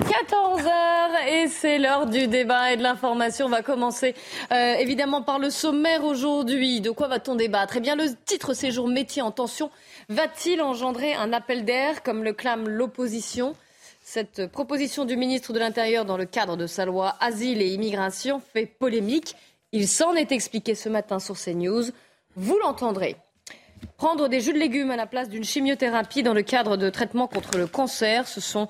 14h et c'est l'heure du débat et de l'information. On va commencer euh, évidemment par le sommaire aujourd'hui. De quoi va-t-on débattre? Eh bien, le titre séjour métier en tension va-t-il engendrer un appel d'air comme le clame l'opposition? Cette proposition du ministre de l'Intérieur dans le cadre de sa loi Asile et Immigration fait polémique. Il s'en est expliqué ce matin sur CNews. Vous l'entendrez. Prendre des jus de légumes à la place d'une chimiothérapie dans le cadre de traitement contre le cancer, ce sont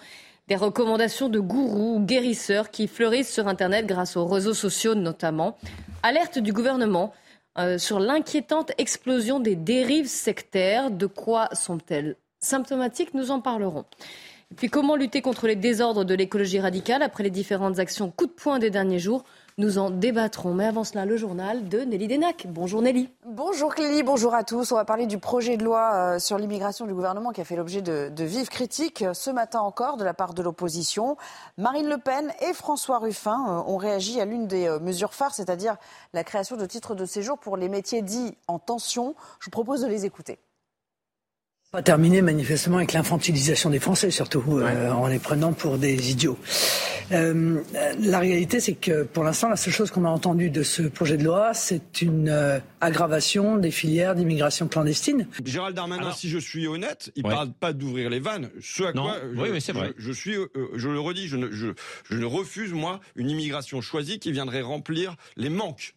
des recommandations de gourous ou guérisseurs qui fleurissent sur Internet grâce aux réseaux sociaux notamment. Alerte du gouvernement euh, sur l'inquiétante explosion des dérives sectaires. De quoi sont-elles symptomatiques? Nous en parlerons. Et puis comment lutter contre les désordres de l'écologie radicale après les différentes actions coup de poing des derniers jours? Nous en débattrons. Mais avant cela, le journal de Nelly Denac. Bonjour Nelly. Bonjour Clélie, bonjour à tous. On va parler du projet de loi euh, sur l'immigration du gouvernement qui a fait l'objet de, vives critiques euh, ce matin encore de la part de l'opposition. Marine Le Pen et François Ruffin euh, ont réagi à l'une des mesures phares, c'est-à-dire la création de titres de séjour pour les métiers dits en tension. Je vous propose de les écouter. Pas terminé manifestement avec l'infantilisation des Français, surtout euh, en les prenant pour des idiots. Euh, la réalité, c'est que pour l'instant, la seule chose qu'on a entendue de ce projet de loi, c'est une euh, aggravation des filières d'immigration clandestine. Gérald Darmanin, Alors, si je suis honnête, il ne ouais. parle pas d'ouvrir les vannes. Ce à non. quoi je, oui, mais c'est vrai. Je, je suis, euh, je le redis, je ne, je, je ne refuse moi une immigration choisie qui viendrait remplir les manques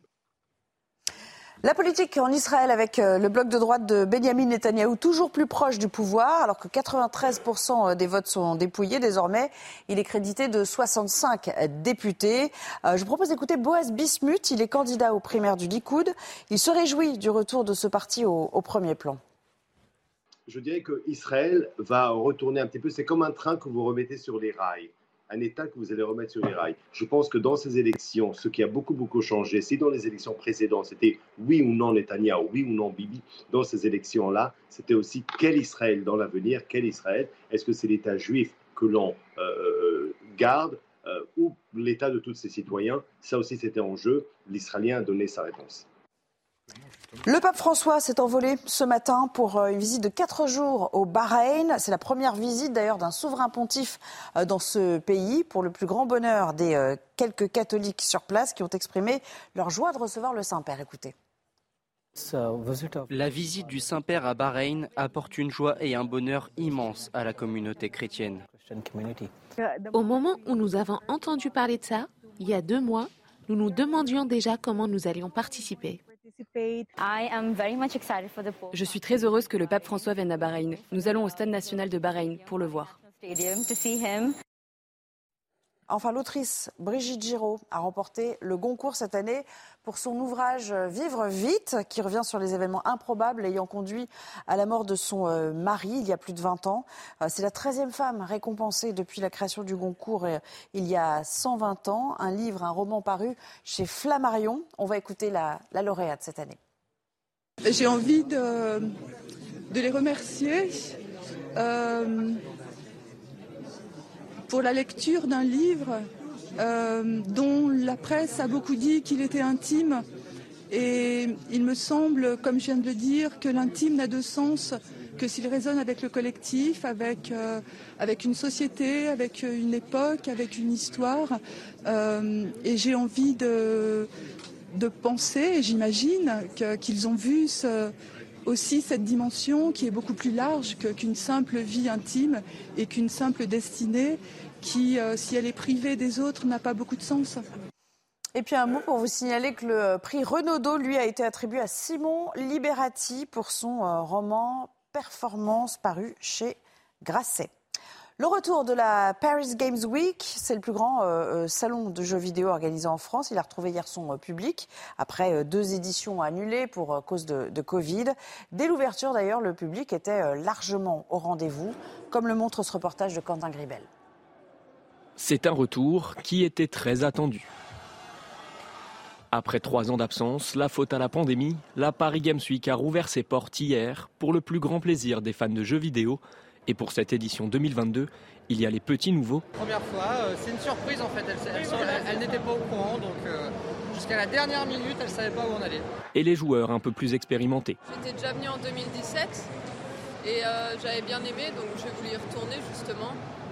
la politique en Israël avec euh, le bloc de droite de Benjamin Netanyahou toujours plus proche du pouvoir, alors que 93% des votes sont dépouillés désormais. Il est crédité de 65 députés. Euh, je vous propose d'écouter Boaz Bismuth. Il est candidat aux primaires du Likoud. Il se réjouit du retour de ce parti au, au premier plan. Je dirais qu'Israël va retourner un petit peu. C'est comme un train que vous remettez sur les rails un État que vous allez remettre sur les rails. Je pense que dans ces élections, ce qui a beaucoup, beaucoup changé, si dans les élections précédentes, c'était oui ou non Netanyahu, oui ou non Bibi, dans ces élections-là, c'était aussi quel Israël dans l'avenir, quel Israël Est-ce que c'est l'État juif que l'on euh, garde euh, ou l'État de tous ses citoyens Ça aussi, c'était en jeu. L'Israélien a donné sa réponse. Le pape François s'est envolé ce matin pour euh, une visite de quatre jours au Bahreïn. C'est la première visite d'ailleurs d'un souverain pontife euh, dans ce pays, pour le plus grand bonheur des euh, quelques catholiques sur place qui ont exprimé leur joie de recevoir le Saint-Père. Écoutez. La visite du Saint-Père à Bahreïn apporte une joie et un bonheur immense à la communauté chrétienne. Au moment où nous avons entendu parler de ça, il y a deux mois, nous nous demandions déjà comment nous allions participer. Je suis très heureuse que le pape François vienne à Bahreïn. Nous allons au Stade national de Bahreïn pour le voir. Enfin, l'autrice Brigitte Giraud a remporté le Goncourt cette année pour son ouvrage Vivre vite, qui revient sur les événements improbables ayant conduit à la mort de son euh, mari il y a plus de 20 ans. Euh, c'est la 13e femme récompensée depuis la création du Goncourt euh, il y a 120 ans. Un livre, un roman paru chez Flammarion. On va écouter la, la lauréate cette année. J'ai envie de, les remercier. Euh, pour la lecture d'un livre euh, dont la presse a beaucoup dit qu'il était intime. Et il me semble, comme je viens de le dire, que l'intime n'a de sens que s'il résonne avec le collectif, avec, euh, avec une société, avec une époque, avec une histoire. Euh, et j'ai envie de, de penser, et j'imagine qu'ils ont vu aussi cette dimension qui est beaucoup plus large qu'une simple vie intime et qu'une simple destinée qui, euh, si elle est privée des autres, n'a pas beaucoup de sens. Et puis un mot pour vous signaler que le prix Renaudot, lui, a été attribué à Simon Liberati pour son euh, roman Performance paru chez Grasset. Le retour de la Paris Games Week, c'est le plus grand euh, salon de jeux vidéo organisé en France. Il a retrouvé hier son public après deux éditions annulées pour cause de, Covid. Dès l'ouverture d'ailleurs, le public était largement au rendez-vous, comme le montre ce reportage de Quentin Gribel. C'est un retour qui était très attendu. Après trois ans d'absence, la faute à la pandémie, la Paris Games Week a rouvert ses portes hier pour le plus grand plaisir des fans de jeux vidéo et pour cette édition 2022, il y a les petits nouveaux. Première fois, euh, c'est une surprise en fait. Elle, n'était pas au courant, donc euh, jusqu'à la dernière minute, elle ne savait pas où on allait. Et les joueurs un peu plus expérimentés. J'étais déjà venu en 2017 et euh, j'avais bien aimé, donc je voulu y retourner justement.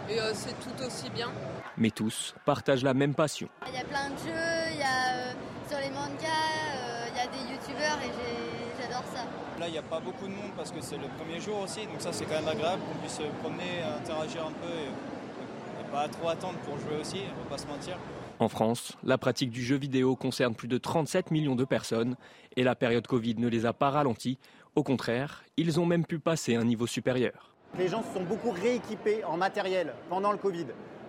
Et c'est tout aussi bien. Mais tous partagent la même passion. Il y a plein de jeux, il y a sur les mangas, il y a des youtubeurs et j'adore ça. Là, il n'y a pas beaucoup de monde parce que c'est le premier jour aussi, donc ça c'est quand même agréable qu'on puisse se promener, interagir un peu et, pas trop attendre pour jouer aussi, on va pas se mentir. En France, la pratique du jeu vidéo concerne plus de 37 millions de personnes et la période Covid ne les a pas ralentis. Au contraire, ils ont même pu passer un niveau supérieur. Les gens se sont beaucoup rééquipés en matériel pendant le Covid.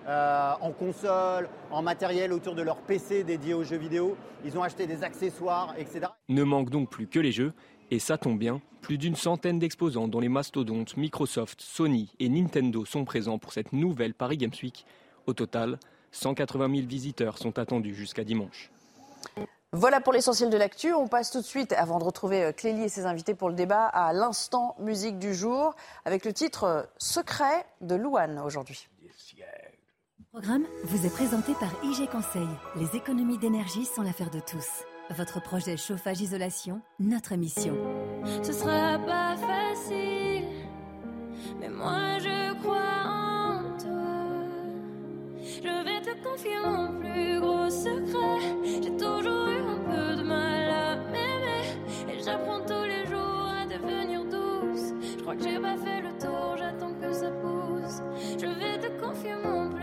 Euh, en console, en matériel autour de leur PC dédié aux jeux vidéo. Ils ont acheté des accessoires, etc. Ne manque donc plus que les jeux et ça tombe bien, plus d'une centaine d'exposants dont les mastodontes Microsoft, Sony et Nintendo sont présents pour cette nouvelle Paris Games Week. Au total, 180 000 visiteurs sont attendus jusqu'à dimanche. Voilà pour l'essentiel de l'actu. On passe tout de suite, avant de retrouver euh, Clélie et ses invités pour le débat, à l'instant musique du jour, avec le titre euh, Secret de Louane aujourd'hui. Programme vous est présenté par IG Conseil. Les économies d'énergie sont l'affaire de tous. Votre projet chauffage-isolation, notre mission. Ce sera pas facile, mais moi je crois en toi. Je vais te confier mon plus gros secret. J'ai toujours eu un peu de mal à m'aimer, et j'apprends tous les jours à devenir douce. Je crois que j'ai pas fait le tour, j'attends que ça pousse. Je vais te confier mon plus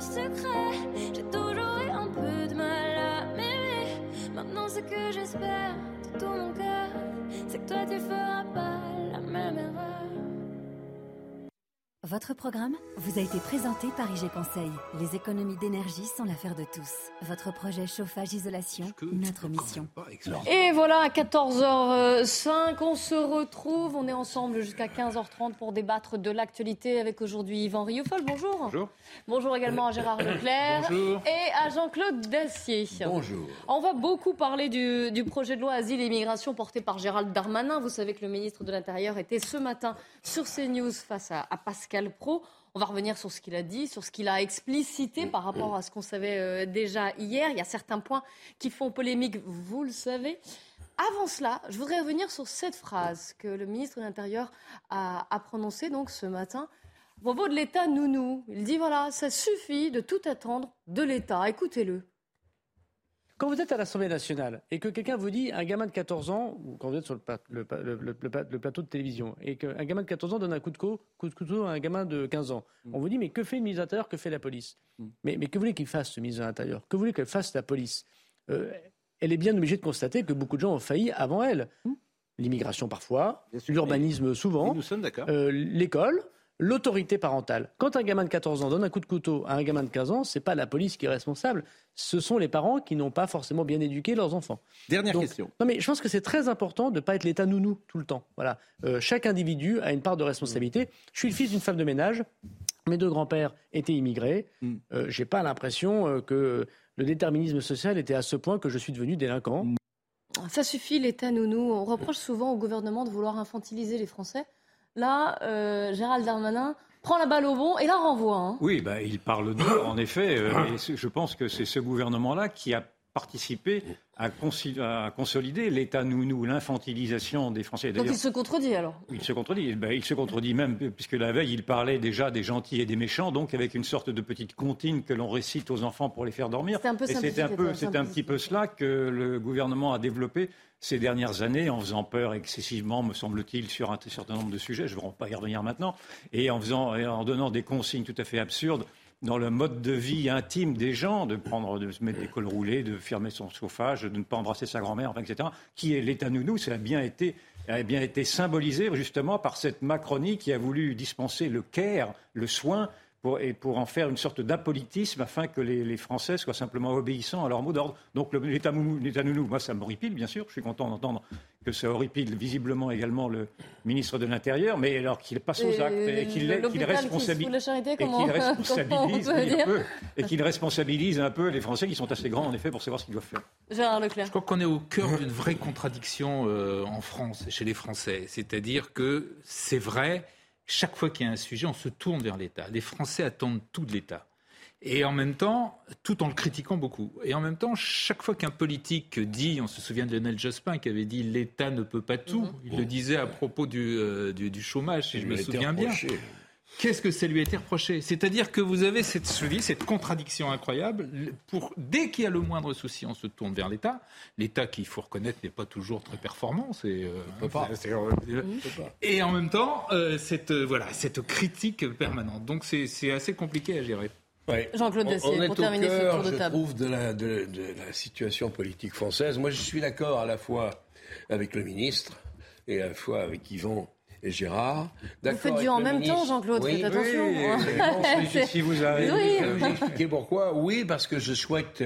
secret. J'ai toujours eu un peu de mal à m'aimer. Maintenant, ce que j'espère de tout mon cœur, c'est que toi tu feras pas la même erreur. Votre programme vous a été présenté par IG Conseil. Les économies d'énergie sont l'affaire de tous. Votre projet chauffage-isolation, notre mission. Et voilà, à 14h05, on se retrouve. On est ensemble jusqu'à 15h30 pour débattre de l'actualité avec aujourd'hui Yvan Rioufol. Bonjour. Bonjour. Bonjour également à Gérard Leclerc. Bonjour. Et à Jean-Claude Dacier. Bonjour. On va beaucoup parler du, du projet de loi Asile et Immigration porté par Gérald Darmanin. Vous savez que le ministre de l'Intérieur était ce matin sur CNews face à, à Pascal Pro. On va revenir sur ce qu'il a dit, sur ce qu'il a explicité par rapport à ce qu'on savait euh, déjà hier. Il y a certains points qui font polémique, vous le savez. Avant cela, je voudrais revenir sur cette phrase que le ministre de l'Intérieur a, prononcée donc ce matin à propos de l'État nounou. Il dit voilà, ça suffit de tout attendre de l'État. Écoutez-le. Quand vous êtes à l'Assemblée nationale et que quelqu'un vous dit un gamin de 14 ans, ou quand vous êtes sur le, plateau de télévision, et qu'un gamin de 14 ans donne un coup de, couteau à un gamin de 15 ans, mm. on vous dit mais que fait le ministre de l'Intérieur, que fait la police? Mm. mais, que voulez qu'il fasse ce ministre de l'Intérieur? Que voulez qu'elle fasse la police? Euh, Elle est bien obligée de constater que beaucoup de gens ont failli avant elle. Mm. L'immigration parfois, l'urbanisme souvent, euh, l'école l'autorité parentale. Quand un gamin de 14 ans donne un coup de couteau à un gamin de 15 ans, ce n'est pas la police qui est responsable, ce sont les parents qui n'ont pas forcément bien éduqué leurs enfants. Dernière question. Non mais je pense que c'est très important de ne pas être l'état nounou tout le temps. Voilà. Euh, chaque individu a une part de responsabilité. Je suis le fils d'une femme de ménage. Mes deux grands-pères étaient immigrés. Mm. Euh, je n'ai pas l'impression euh, que le déterminisme social était à ce point que je suis devenu délinquant. Ça suffit, l'état nounou. On reproche souvent au gouvernement de vouloir infantiliser les Français. Là, euh, Gérald Darmanin prend la balle au bon et la renvoie. Hein. Oui, bah, il parle d'eux, en effet. Euh, et je pense que c'est ce gouvernement-là qui a participé à, consolider l'État nounou, l'infantilisation des Français. Donc il se contredit alors Il se contredit. Ben, il se contredit même, puisque la veille, il parlait déjà des gentils et des méchants, donc avec une sorte de petite comptine que l'on récite aux enfants pour les faire dormir. C'est un peu et c'est un, peu, c'est un petit peu cela que le gouvernement a développé ces dernières années en faisant peur excessivement, me semble-t-il, sur un certain nombre de sujets. Je ne vais pas y revenir maintenant. Et en, faisant, en donnant des consignes tout à fait absurdes dans le mode de vie intime des gens, de prendre, de se mettre des cols roulés, de fermer son chauffage, de ne pas embrasser sa grand-mère, etc. Qui est l'État nounou Ça a bien été a bien été symbolisé justement par cette Macronie qui a voulu dispenser le care, le soin, pour, et pour en faire une sorte d'apolitisme afin que les, les, Français soient simplement obéissants à leur mot d'ordre. Donc l'État nounou, moi ça m'horripile, bien sûr. Je suis content d'entendre que ça horripile visiblement également le ministre de l'Intérieur, mais alors qu'il passe aux actes et qu'il qu responsabilise, responsabilise, un peu, et qu'il responsabilise un peu les Français qui sont assez grands en effet pour savoir ce qu'ils doivent faire. Gérard Leclerc. Je crois qu'on est au cœur d'une vraie contradiction euh, en France, chez les Français. C'est-à-dire que c'est vrai chaque fois qu'il y a un sujet, on se tourne vers l'État. Les Français attendent tout de l'État. Et en même temps, tout en le critiquant beaucoup. Et en même temps, chaque fois qu'un politique dit, on se souvient de Lionel Jospin qui avait dit l'État ne peut pas tout, mhm. il le disait à propos du, euh, du, du chômage, si je me souviens bien. Qu'est-ce que ça lui a été reproché? C'est-à-dire que vous avez cette, cette contradiction incroyable. Pour, dès qu'il y a le moindre souci, on se tourne vers l'État. L'État, qu'il faut reconnaître, n'est pas toujours très performant. C'est, euh, pas. Et en même temps, euh, cette, euh, voilà, cette critique permanente. Donc c'est, assez compliqué à gérer. Jean-Claude Dessier, pour terminer ce tour de table. Je trouve de la, de, de la situation politique française. Moi, je suis d'accord à la fois avec le ministre et à la fois avec Yvan et Gérard. Vous faites du en même temps, Jean-Claude, faites attention. Oui, si vous arrivez, oui. vous expliquer pourquoi. Oui, parce que je souhaite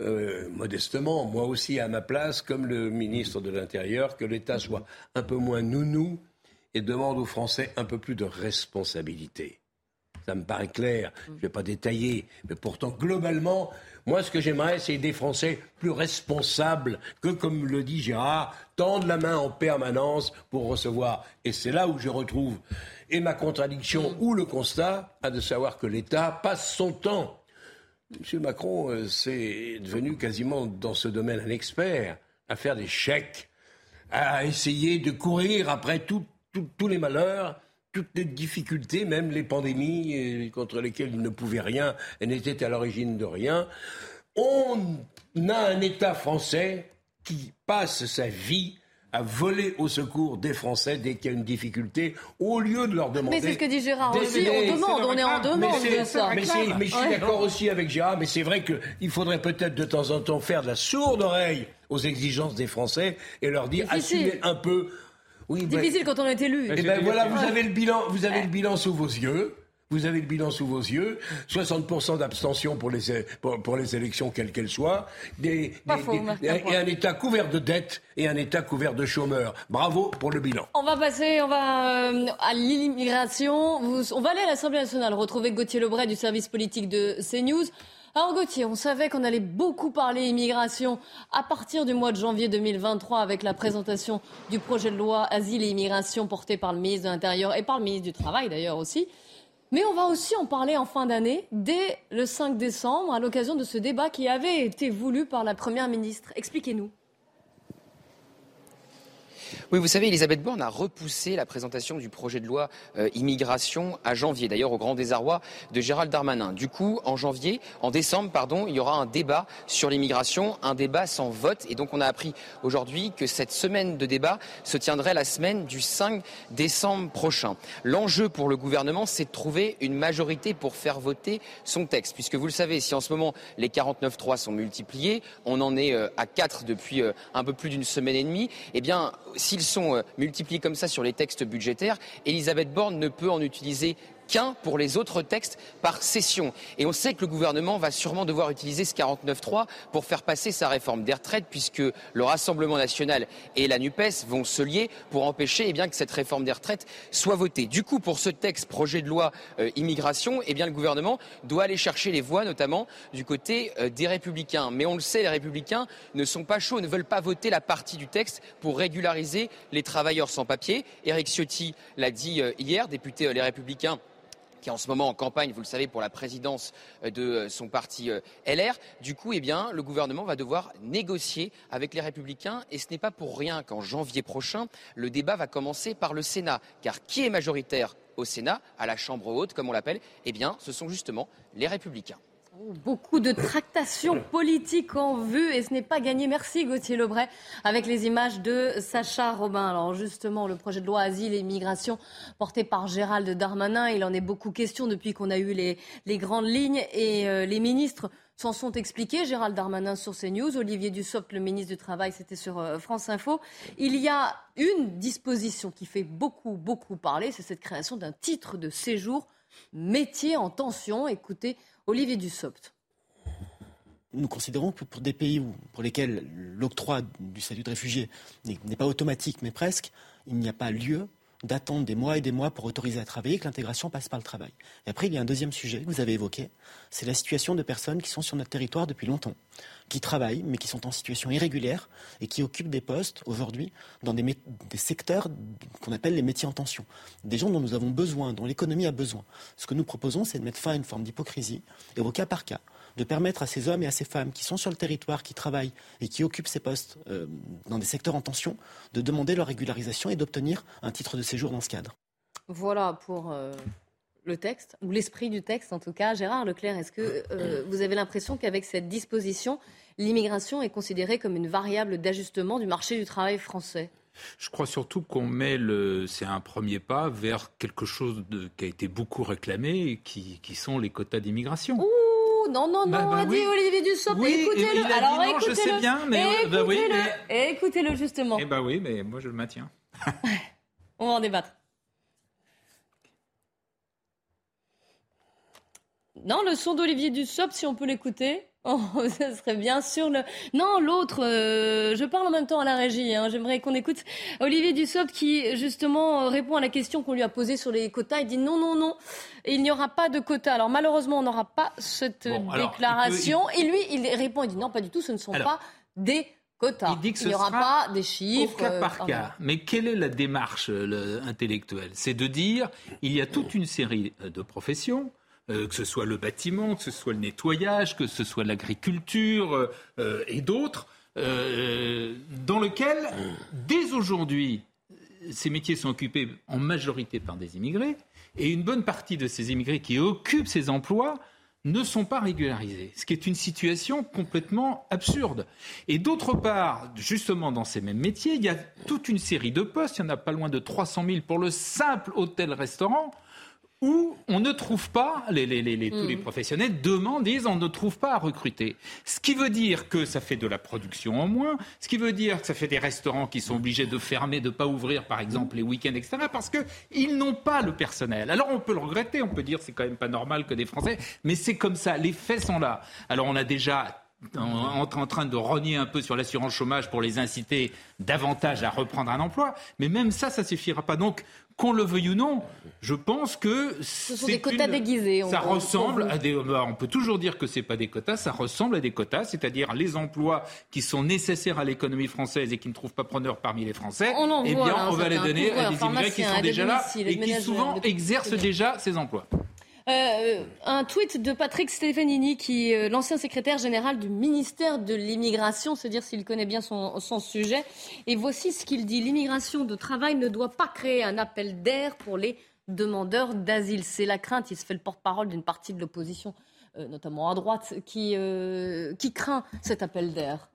euh, modestement, moi aussi à ma place, comme le ministre de l'Intérieur, que l'État soit un peu moins nounou et demande aux Français un peu plus de responsabilité. Ça me paraît clair, je ne vais pas détailler, mais pourtant, globalement, moi, ce que j'aimerais, c'est des Français plus responsables que, comme le dit Gérard, tendent la main en permanence pour recevoir. Et c'est là où je retrouve et ma contradiction ou le constat, à de savoir que l'État passe son temps. M. Macron, euh, c'est devenu quasiment dans ce domaine un expert, à faire des chèques, à essayer de courir après tous les malheurs toutes les difficultés, même les pandémies contre lesquelles il ne pouvait rien et n'était à l'origine de rien. On a un État français qui passe sa vie à voler au secours des Français dès qu'il y a une difficulté, au lieu de leur demander. Mais c'est ce que dit Gérard aussi, on demande, on est en demande de ça. Mais, je suis d'accord aussi avec Gérard, mais c'est vrai qu'il faudrait peut-être de temps en temps faire de la sourde oreille aux exigences des Français et leur dire assumez un peu oui, Difficile quand on est élu. Eh ben voilà, vous avez le bilan, vous avez le bilan sous vos yeux. Vous avez le bilan sous vos yeux, 60% d'abstention pour les, pour, les élections, quelles qu'elles soient, des, et un État couvert de dettes et un État couvert de chômeurs. Bravo pour le bilan. On va passer on va, euh, à l'immigration. On va aller à l'Assemblée nationale retrouver Gauthier Lebray du service politique de CNews. Alors Gauthier, on savait qu'on allait beaucoup parler immigration à partir du mois de janvier 2023 avec la présentation du projet de loi Asile et immigration porté par le ministre de l'Intérieur et par le ministre du Travail d'ailleurs aussi. Mais on va aussi en parler en fin d'année, dès le 5 décembre, à l'occasion de ce débat qui avait été voulu par la Première ministre. Expliquez-nous. Oui, vous savez, Elisabeth Borne a repoussé la présentation du projet de loi euh, immigration à janvier, d'ailleurs au grand désarroi de Gérald Darmanin. Du coup, en janvier, en décembre, pardon, il y aura un débat sur l'immigration, un débat sans vote. Et donc on a appris aujourd'hui que cette semaine de débat se tiendrait la semaine du 5 décembre prochain. L'enjeu pour le gouvernement, c'est de trouver une majorité pour faire voter son texte. Puisque vous le savez, si en ce moment les 49-3 sont multipliés, on en est euh, à 4 depuis euh, un peu plus d'une semaine et demie, eh bien, s'ils sont euh, multipliés comme ça sur les textes budgétaires, Elisabeth Borne ne peut en utiliser qu'un pour les autres textes par session. Et on sait que le gouvernement va sûrement devoir utiliser ce 49.3 pour faire passer sa réforme des retraites, puisque le Rassemblement national et la NUPES vont se lier pour empêcher eh bien, que cette réforme des retraites soit votée. Du coup, pour ce texte, projet de loi euh, immigration, eh bien, le gouvernement doit aller chercher les voix, notamment du côté euh, des républicains. Mais on le sait, les républicains ne sont pas chauds, ne veulent pas voter la partie du texte pour régulariser les travailleurs sans papier. Éric Ciotti l'a dit euh, hier, député Les Républicains qui est en ce moment en campagne, vous le savez, pour la présidence euh, de euh, son parti euh, LR. Du coup, eh bien, le gouvernement va devoir négocier avec les Républicains et ce n'est pas pour rien qu'en janvier prochain, le débat va commencer par le Sénat. Car qui est majoritaire au Sénat, à la Chambre haute, comme on l'appelle Eh bien, ce sont justement les Républicains. Beaucoup de tractations politiques en vue et ce n'est pas gagné. Merci Gauthier Lebray avec les images de Sacha Robin. Alors justement, le projet de loi Asile et Immigration porté par Gérald Darmanin, il en est beaucoup question depuis qu'on a eu les, grandes lignes et euh, les ministres s'en sont expliqués. Gérald Darmanin sur CNews, Olivier Dussopt, le ministre du Travail, c'était sur euh, France Info. Il y a une disposition qui fait beaucoup, beaucoup parler, c'est cette création d'un titre de séjour métier en tension. Écoutez, Olivier Dussopt. Nous considérons que pour des pays pour lesquels l'octroi du statut de réfugié n'est pas automatique, mais presque, il n'y a pas lieu d'attendre des mois et des mois pour autoriser à travailler, que l'intégration passe par le travail. Et après, il y a un deuxième sujet que vous avez évoqué, c'est la situation de personnes qui sont sur notre territoire depuis longtemps, qui travaillent, mais qui sont en situation irrégulière et qui occupent des postes aujourd'hui dans des, des secteurs qu'on appelle les métiers en tension. Des gens dont nous avons besoin, dont l'économie a besoin. Ce que nous proposons, c'est de mettre fin à une forme d'hypocrisie et au cas par cas de permettre à ces hommes et à ces femmes qui sont sur le territoire, qui travaillent et qui occupent ces postes euh, dans des secteurs en tension, de demander leur régularisation et d'obtenir un titre de séjour dans ce cadre. Voilà pour euh, le texte, ou l'esprit du texte en tout cas. Gérard Leclerc, est-ce que euh, vous avez l'impression qu'avec cette disposition, l'immigration est considérée comme une variable d'ajustement du marché du travail français? Je crois surtout qu'on met le, c'est un premier pas vers quelque chose de, qui a été beaucoup réclamé, qui, qui sont les quotas d'immigration non, non, non, bah, a dit Olivier Dussopt. écoutez-le. Alors écoutez-le. Je sais bien, mais écoutez-le. Bah oui, mais... écoutez-le justement. Eh ben oui, mais moi je le maintiens. On va en débattre. Non, le son d'Olivier Dussopt, si on peut l'écouter. Oh, ça serait bien sûr le. Non, l'autre. Euh, je parle en même temps à la régie. Hein. J'aimerais qu'on écoute Olivier Dussopt qui justement répond à la question qu'on lui a posée sur les quotas. Il dit non, non, non, il n'y aura pas de quotas. Alors malheureusement, on n'aura pas cette déclaration. Et lui, il répond, il dit non, pas du tout. Ce ne sont pas des quotas. Il dit que il n'y aura pas des chiffres. Au cas par euh, cas. Mais quelle est la démarche intellectuelle? C'est de dire il y a toute une série de professions euh, que ce soit le bâtiment, que ce soit le nettoyage, que ce soit l'agriculture euh, et d'autres, euh, dans lesquels, dès aujourd'hui, ces métiers sont occupés en majorité par des immigrés, et une bonne partie de ces immigrés qui occupent ces emplois ne sont pas régularisés, ce qui est une situation complètement absurde. Et d'autre part, justement dans ces mêmes métiers, il y a toute une série de postes, il y en a pas loin de 300 000 pour le simple hôtel-restaurant, où on ne trouve pas, les, tous les mm. professionnels demandent, disent, on ne trouve pas à recruter. Ce qui veut dire que ça fait de la production en moins, ce qui veut dire que ça fait des restaurants qui sont obligés de fermer, de ne pas ouvrir, par exemple, les week-ends, etc., parce qu'ils n'ont pas le personnel. Alors on peut le regretter, on peut dire c'est quand même pas normal que des Français, mais c'est comme ça, les faits sont là. Alors on a déjà en, en, train de rogner un peu sur l'assurance chômage pour les inciter davantage à reprendre un emploi. Mais même ça, ça suffira pas. Donc, qu'on le veuille ou non, je pense que ce sont des quotas déguisés. ça ressemble à des. Bah, on peut toujours dire que c'est pas des quotas, ça ressemble à des quotas, c'est-à-dire les emplois qui sont nécessaires à l'économie française et qui ne trouvent pas preneur parmi les Français. On eh bien, on va les donner à des immigrés qui sont déjà là et qui souvent exercent déjà ces emplois. Euh, un tweet de Patrick Stefanini, qui euh, l'ancien secrétaire général du ministère de l'immigration, se dire s'il connaît bien son, sujet. Et voici ce qu'il dit l'immigration de travail ne doit pas créer un appel d'air pour les demandeurs d'asile. C'est la crainte. Il se fait le porte-parole d'une partie de l'opposition, notamment à droite, qui, qui craint cet appel d'air.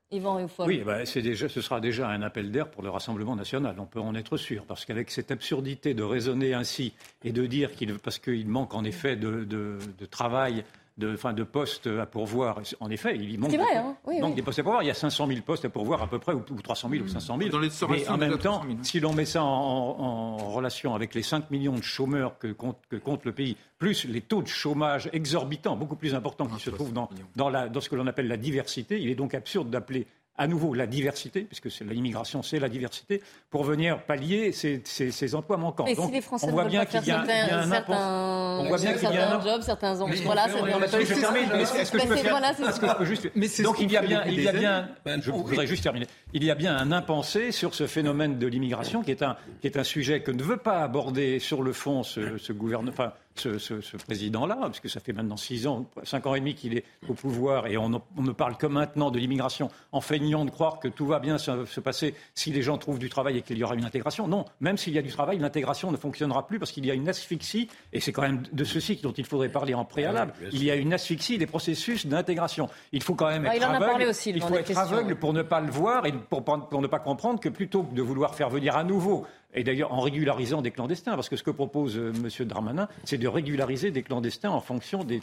Oui, bah, déjà, ce sera déjà un appel d'air pour le Rassemblement national, on peut en être sûr, parce qu'avec cette absurdité de raisonner ainsi et de dire qu'il, parce qu'il manque en effet de, de travail de, fin, de postes à pourvoir. En effet, il manque, vrai, hein des postes à pourvoir. Il y a 500 000 postes à pourvoir à peu près, ou, 300 000 ou 500 000. Dans les Mais en même temps, si l'on met ça en, relation avec les 5 millions de chômeurs que compte, que compte, le pays, plus les taux de chômage exorbitants, beaucoup plus importants qui se trouvent dans, dans, la, dans ce que l'on appelle la diversité, il est donc absurde d'appeler à nouveau la diversité, puisque l'immigration, c'est la diversité, pour venir pallier ces, ces, emplois manquants. Mais Donc, si les Français on voit bien qu'il y, a un certains, on voit bien qu'il y a un job, certains emplois. Voilà, c'est je termine. Est-ce que je peux faire Est-ce que je peux juste Donc il y a bien, il y a bien. Je voudrais juste terminer. Il y a bien un impensé sur ce phénomène de l'immigration, qui est un qui est un sujet que ne veut pas aborder sur le fond ce gouvernement. Ce, président-là, parce que ça fait maintenant six ans, cinq ans et demi qu'il est au pouvoir, et on, ne parle que maintenant de l'immigration, en feignant de croire que tout va bien se, passer si les gens trouvent du travail et qu'il y aura une intégration. Non, même s'il y a du travail, l'intégration ne fonctionnera plus parce qu'il y a une asphyxie, et c'est quand même de ceci dont il faudrait parler en préalable. Ah il y a une asphyxie des processus d'intégration. Il faut quand même être aveugle. Aussi, il faut être aveugle pour ne pas le voir et pour, pour ne pas comprendre que plutôt que de vouloir faire venir à nouveau Et d'ailleurs, en régularisant des clandestins, parce que ce que propose euh, M. Darmanin, c'est de régulariser des clandestins en fonction des,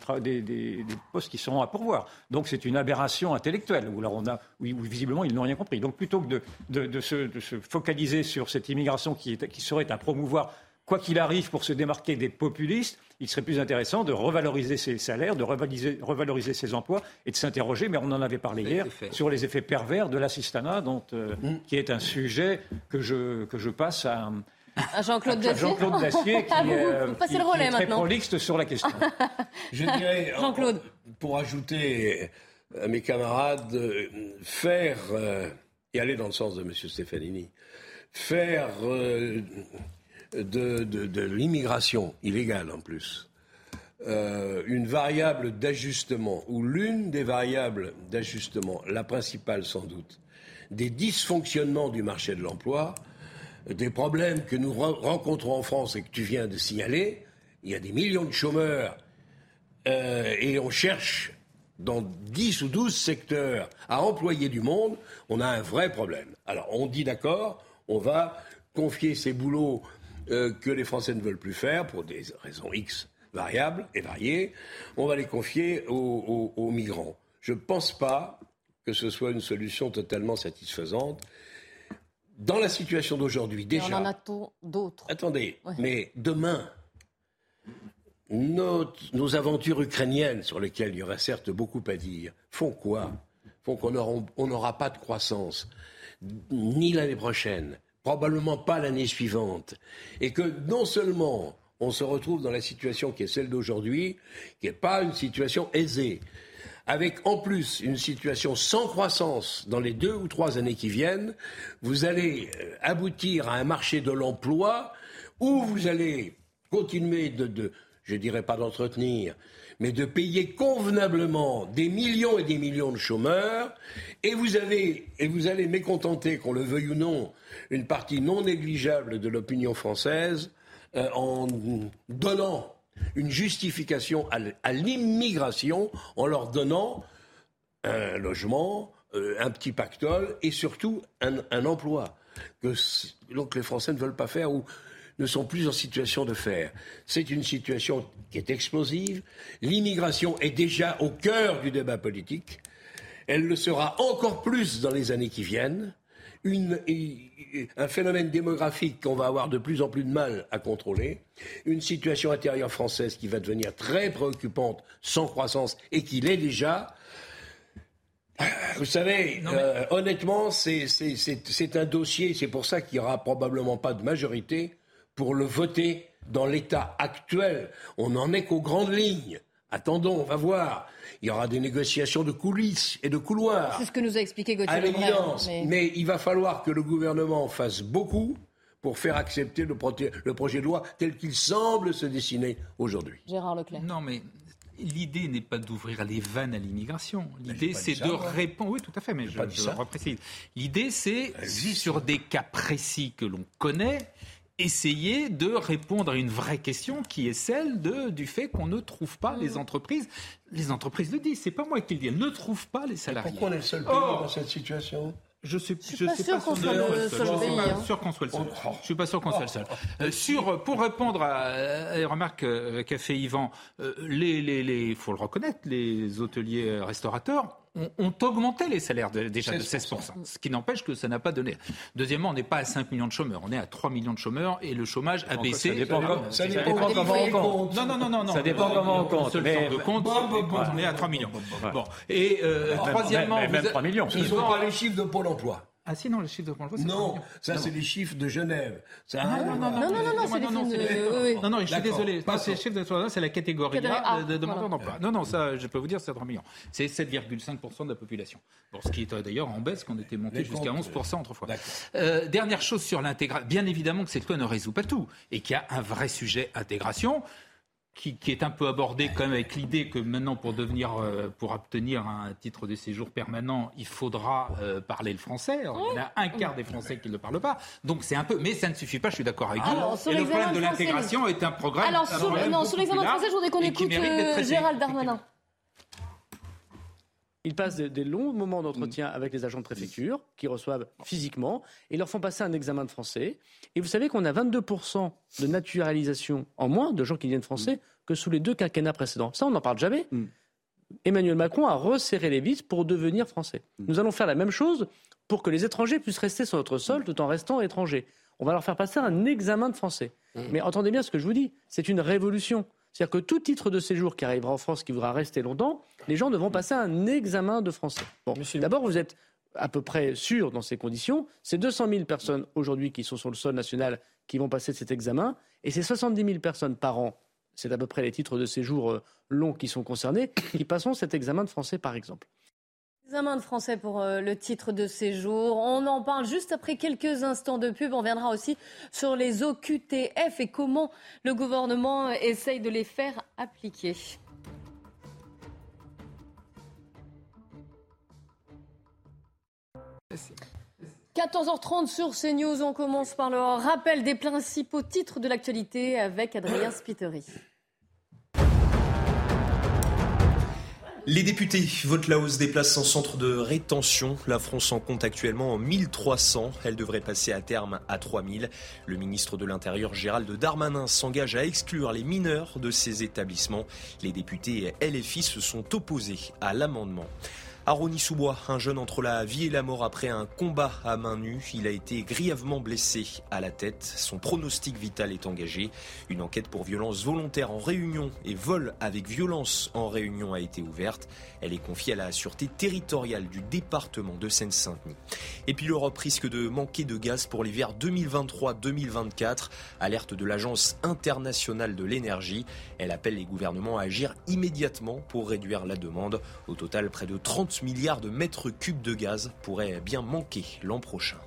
postes qui seront à pourvoir. Donc c'est une aberration intellectuelle, où, on a, visiblement ils n'ont rien compris. Donc plutôt que de, se, focaliser sur cette immigration qui, qui serait à promouvoir quoi qu'il arrive pour se démarquer des populistes, il serait plus intéressant de revaloriser ses salaires, de revaloriser, ses emplois et de s'interroger, mais on en avait parlé hier, sur les effets pervers de l'assistanat, euh, mm. qui est un sujet que je, que je passe à, Jean-Claude Dacier. Jean-Claude Dacier qui, est, euh, est très prolixe sur la question. Je dirais, Jean-Claude. pour ajouter à mes camarades, euh, faire, et aller dans le sens de M. Stefanini, faire de, l'immigration illégale en plus, euh, une variable d'ajustement, ou l'une des variables d'ajustement, la principale sans doute, des dysfonctionnements du marché de l'emploi, des problèmes que nous rencontrons en France et que tu viens de signaler, il y a des millions de chômeurs euh, et on cherche dans 10 ou 12 secteurs à employer du monde, on a un vrai problème. Alors on dit d'accord, on va confier ces boulots euh, que les Français ne veulent plus faire pour des raisons X variables et variées, on va les confier aux, migrants. Je ne pense pas que ce soit une solution totalement satisfaisante. Dans la situation d'aujourd'hui, déjà. on en a d'autres. Attendez, mais demain, nos, nos, aventures ukrainiennes, sur lesquelles il y aura certes beaucoup à dire, font quoi? Font qu'on n'aura pas de croissance, ni l'année prochaine, probablement pas l'année suivante, et que non seulement on se retrouve dans la situation qui est celle d'aujourd'hui, qui n'est pas une situation aisée, avec en plus une situation sans croissance dans les deux ou trois années qui viennent, vous allez euh, aboutir à un marché de l'emploi où vous allez continuer de, de je dirais pas d'entretenir, mais de payer convenablement des millions et des millions de chômeurs, et vous, allez mécontenter, qu'on le veuille ou non, une partie non négligeable de l'opinion française euh, en donnant une justification à l'immigration, en leur donnant un logement, euh, un petit pactole et surtout un, un emploi que donc les Français ne veulent pas faire ou ne sont plus en situation de faire. C'est une situation qui est explosive. L'immigration est déjà au cœur du débat politique. Elle le sera encore plus dans les années qui viennent. un phénomène démographique qu'on va avoir de plus en plus de mal à contrôler, une situation intérieure française qui va devenir très préoccupante sans croissance et qui l'est déjà. Vous savez, euh, honnêtement, c'est un dossier, c'est pour ça qu'il n'y aura probablement pas de majorité pour le voter dans l'état actuel. On n'en est qu'aux grandes lignes. Attendons, on va voir. Il y aura des négociations de coulisses et de couloirs. C'est ce que nous a expliqué Gauthier. À l'évidence. Mais... il va falloir que le gouvernement fasse beaucoup pour faire accepter le, le projet de loi tel qu'il semble se dessiner aujourd'hui. Gérard Leclerc. Non, mais l'idée n'est pas d'ouvrir les vannes à l'immigration. L'idée, c'est de répondre. Oui, tout à fait, mais je, je reprécise. L'idée, c'est sur des cas précis que l'on connaît essayer de répondre à une vraie question qui est celle de, du fait qu'on ne trouve pas les mm. entreprises. Les entreprises le disent, c'est pas moi qui le dis, ne trouvent pas les salariés. pourquoi on est le seul pays dans cette situation? Je suis, je suis pas, sûr qu'on soit, le seul. Je suis pas sûr qu'on soit le seul. Je suis pas sûr qu'on soit le seul. Euh, sur, pour répondre à, les remarques euh, qu'a fait Yvan, euh, les, les, les, faut le reconnaître, les hôteliers restaurateurs ont, augmenté les salaires déjà de 16%, ce qui n'empêche que ça n'a pas donné. Deuxièmement, on n'est pas à 5 millions de chômeurs, on est à 3 millions de chômeurs et le chômage a baissé. Ça dépend, ça dépend comment on compte. Non, non, non, non. Ça dépend comment on compte. Mais... de compte, on est à 3 millions. Bon. Et euh, troisièmement, même 3 millions. Ce ne sont pas les chiffres de Pôle emploi. Ah si, non, les chiffres de Pôle emploi, Non, ça c'est les chiffres de Genève. Ça non, non, non, non, non, non, c'est les chiffres de... Non, non, je suis désolé. C'est les chiffres de c'est la catégorie A de demandeurs d'emploi. Non, non, ça, je peux vous dire, c'est 3 millions. C'est 7,5% de la population. Bon, ce qui est d'ailleurs en baisse, qu'on était monté jusqu'à 11% autrefois. Euh, dernière chose sur l'intégration. Bien évidemment que cette loi ne résout pas tout et qu'il y a un vrai sujet intégration qui, est un peu abordé quand même avec l'idée que maintenant pour devenir, euh, pour obtenir un titre de séjour permanent, il faudra euh, parler le français. il y a un quart des Français qui ne le parlent pas. Donc c'est un peu, mais ça ne suffit pas. Je suis d'accord avec vous. Et le problème de l'intégration est un programme. Alors sur, non, sur l'examen français, je voudrais qu'on écoute euh, Gérald Darmanin. Ils passent des, longs moments d'entretien avec les agents de préfecture qui reçoivent physiquement et leur font passer un examen de français. Et vous savez qu'on a 22% de naturalisation en moins de gens qui viennent français que sous les deux quinquennats précédents. Ça, on n'en parle jamais. Emmanuel Macron a resserré les vis pour devenir français. Nous allons faire la même chose pour que les étrangers puissent rester sur notre sol tout en restant étrangers. On va leur faire passer un examen de français. Mais entendez bien ce que je vous dis, c'est une révolution. C'est-à-dire que tout titre de séjour qui arrivera en France, qui voudra rester longtemps, les gens devront passer un examen de français. Bon, d'abord, vous êtes à peu près sûr dans ces conditions. C'est 200 000 personnes aujourd'hui qui sont sur le sol national qui vont passer cet examen, et c'est 70 000 personnes par an c'est à peu près les titres de séjour euh, longs qui sont concernés, qui passeront cet examen de français par exemple. Examen de français pour euh, le titre de séjour. On en parle juste après quelques instants de pub. On reviendra aussi sur les OQTF et comment le gouvernement essaye de les faire appliquer. « 14h30 sur CNews, on commence par le rappel des principaux titres de l'actualité avec Adrien Spiteri. Les députés votent la hausse des places en centre de rétention. La France en compte actuellement en 1300. Elle devrait passer à terme à 3000. Le ministre de l'Intérieur Gérald Darmanin s'engage à exclure les mineurs de ces établissements. Les députés LFI se sont opposés à l'amendement. À Rony-sous-Bois, un jeune entre la vie et la mort après un combat à main nue. Il a été grièvement blessé à la tête. Son pronostic vital est engagé. Une enquête pour violence volontaire en réunion et vol avec violence en réunion a été ouverte. Elle est confiée à la sûreté territoriale du département de Seine-Saint-Denis. Et puis l'Europe risque de manquer de gaz pour l'hiver 2023-2024. Alerte de l'Agence internationale de l'énergie. Elle appelle les gouvernements à agir immédiatement pour réduire la demande. Au total, près de 30 milliards de mètres cubes de gaz pourraient bien manquer l'an prochain.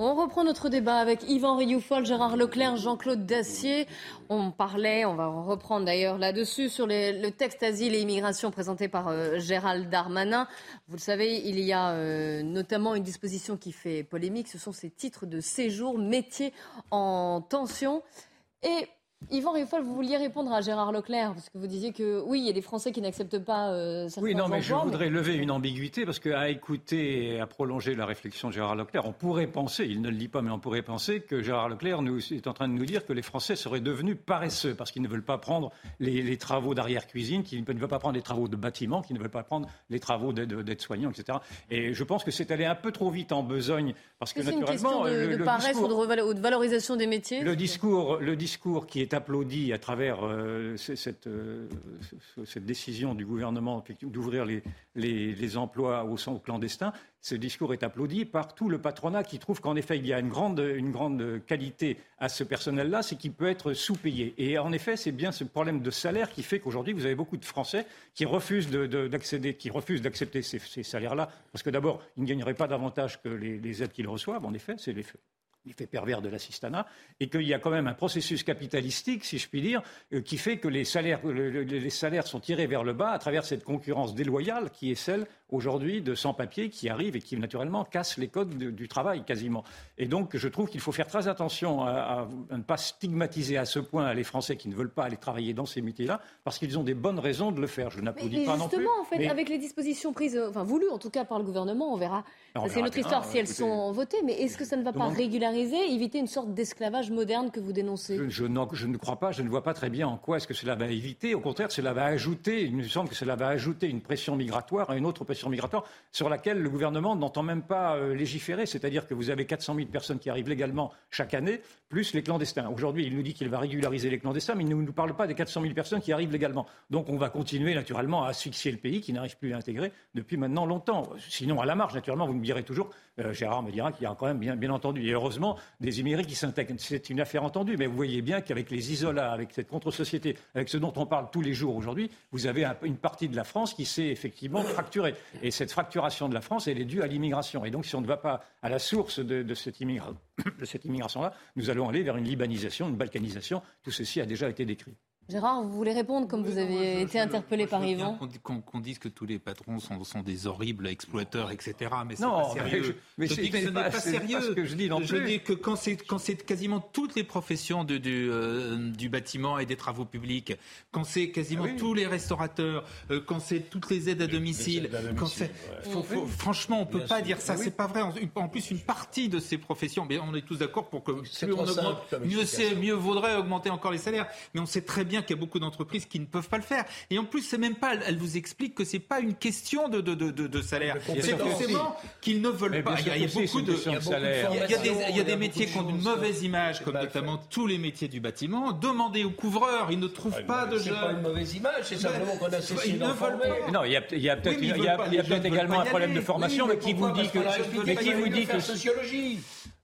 On reprend notre débat avec Yvan Rioufol, Gérard Leclerc, Jean-Claude Dacier. On parlait, on va reprendre d'ailleurs là-dessus, sur le texte asile et immigration présenté par euh, Gérald Darmanin. Vous le savez, il y a euh, notamment une disposition qui fait polémique, ce sont ces titres de séjour, métiers en tension. Et Yvan Rieffol, vous vouliez répondre à Gérard Leclerc, parce que vous disiez que oui, il y a des Français qui n'acceptent pas euh, Oui, non, mais je voudrais lever une ambiguïté, parce qu'à écouter et à prolonger la réflexion de Gérard Leclerc, on pourrait penser, il ne le dit pas, mais on pourrait penser que Gérard Leclerc nous, est en train de nous dire que les Français seraient devenus paresseux, parce qu'ils ne veulent pas prendre les, travaux d'arrière-cuisine, qu'ils ne veulent pas prendre les travaux de bâtiment, qu'ils ne veulent pas prendre les travaux d'aide-soignants, etc. Et je pense que c'est allé un peu trop vite en besogne, parce que naturellement... Une question de, paresse ou de valorisation des métiers? Le discours, le discours qui est applaudi à travers euh, cette, euh, cette, décision du gouvernement d'ouvrir les, les, emplois aux, clandestins. Ce discours est applaudi par tout le patronat qui trouve qu'en effet, il y a une grande, une grande qualité à ce personnel-là, c'est qu'il peut être sous-payé. Et en effet, c'est bien ce problème de salaire qui fait qu'aujourd'hui, vous avez beaucoup de Français qui refusent qui refusent d'accepter ces, salaires-là, parce que d'abord, ils ne gagneraient pas davantage que les, les aides qu'ils reçoivent. En effet, c'est l'effet l'effet pervers de l'assistanat, et qu'il y a quand même un processus capitalistique, si je puis dire, euh, qui fait que les salaires, les salaires sont tirés vers le bas à travers cette concurrence déloyale qui est celle aujourd'hui de sans-papiers qui arrivent et qui naturellement cassent les codes du travail quasiment. Et donc je trouve qu'il faut faire très attention à, ne pas stigmatiser à ce point les Français qui ne veulent pas aller travailler dans ces métiers-là parce qu'ils ont des bonnes raisons de le faire. Je n'applaudis pas non plus. Justement, en fait, avec les dispositions prises, enfin voulues en tout cas par le gouvernement, on verra. C'est une autre histoire si elles sont votées, mais est-ce que ça ne va pas régulariser, éviter une sorte d'esclavage moderne que vous dénoncez? Je, je, je, ne crois pas, je ne vois pas très bien en quoi est-ce que cela va éviter. Au contraire, cela va ajouter, il me semble que cela va ajouter une pression migratoire à une autre pression migratoire sur laquelle le gouvernement n'entend même pas euh, légiférer. C'est-à-dire que vous avez 400 000 personnes qui arrivent légalement chaque année, plus les clandestins. Aujourd'hui, il nous dit qu'il va régulariser les clandestins, mais il ne nous parle pas des 400 000 personnes qui arrivent légalement. Donc on va continuer naturellement à asphyxier le pays qui n'arrive plus à intégrer depuis maintenant longtemps. Sinon, à la marge, naturellement, vous me direz toujours, euh, Gérard me dira qu'il y a quand même bien, bien entendu, et heureusement, des immigrés qui s'intègrent. C'est une affaire entendue, mais vous voyez bien qu'avec les isolats, avec cette contre-société, avec ce dont on parle tous les jours aujourd'hui, vous avez une partie de la France qui s'est effectivement fracturée. Et cette fracturation de la France, elle est due à l'immigration. Et donc, si on ne va pas à la source de, cette, immigration-là, nous allons aller vers une libanisation, une balkanisation. Tout ceci a déjà été décrit. Gérard, vous voulez répondre comme vous avez été interpellé par Yvan Qu'on dise que tous les patrons sont, sont, des horribles exploiteurs, etc. Mais c'est pas sérieux. Mais je, dis que ce n'est pas, sérieux. ce que je dis non Je dis que quand c'est quasiment toutes les professions du, euh, du, bâtiment et des travaux publics, quand c'est quasiment ah tous les restaurateurs, euh, quand c'est toutes les aides à domicile, quand c'est, franchement, on peut pas dire ça. C'est pas vrai. En, plus, une partie de ces professions, mais on est tous d'accord pour que plus on augmente, mieux, mieux vaudrait augmenter encore les salaires. Mais on sait très bien qu'il y a beaucoup d'entreprises qui ne peuvent pas le faire. Et en plus, c'est même pas, elle vous explique que c'est pas une question de, de, de, de salaire. C'est forcément qu'ils ne veulent pas. Il y, a, beaucoup de, il y a des, métiers qui ont une mauvaise image, comme notamment tous les métiers du bâtiment. Demandez aux couvreurs, ils ne trouvent pas de jeunes. C'est pas une mauvaise image, c'est simplement qu'on a cessé Ils ne veulent pas. Non, il y a, il y a peut-être également un problème de formation, mais qui vous dit que, mais qui vous dit que sociologie.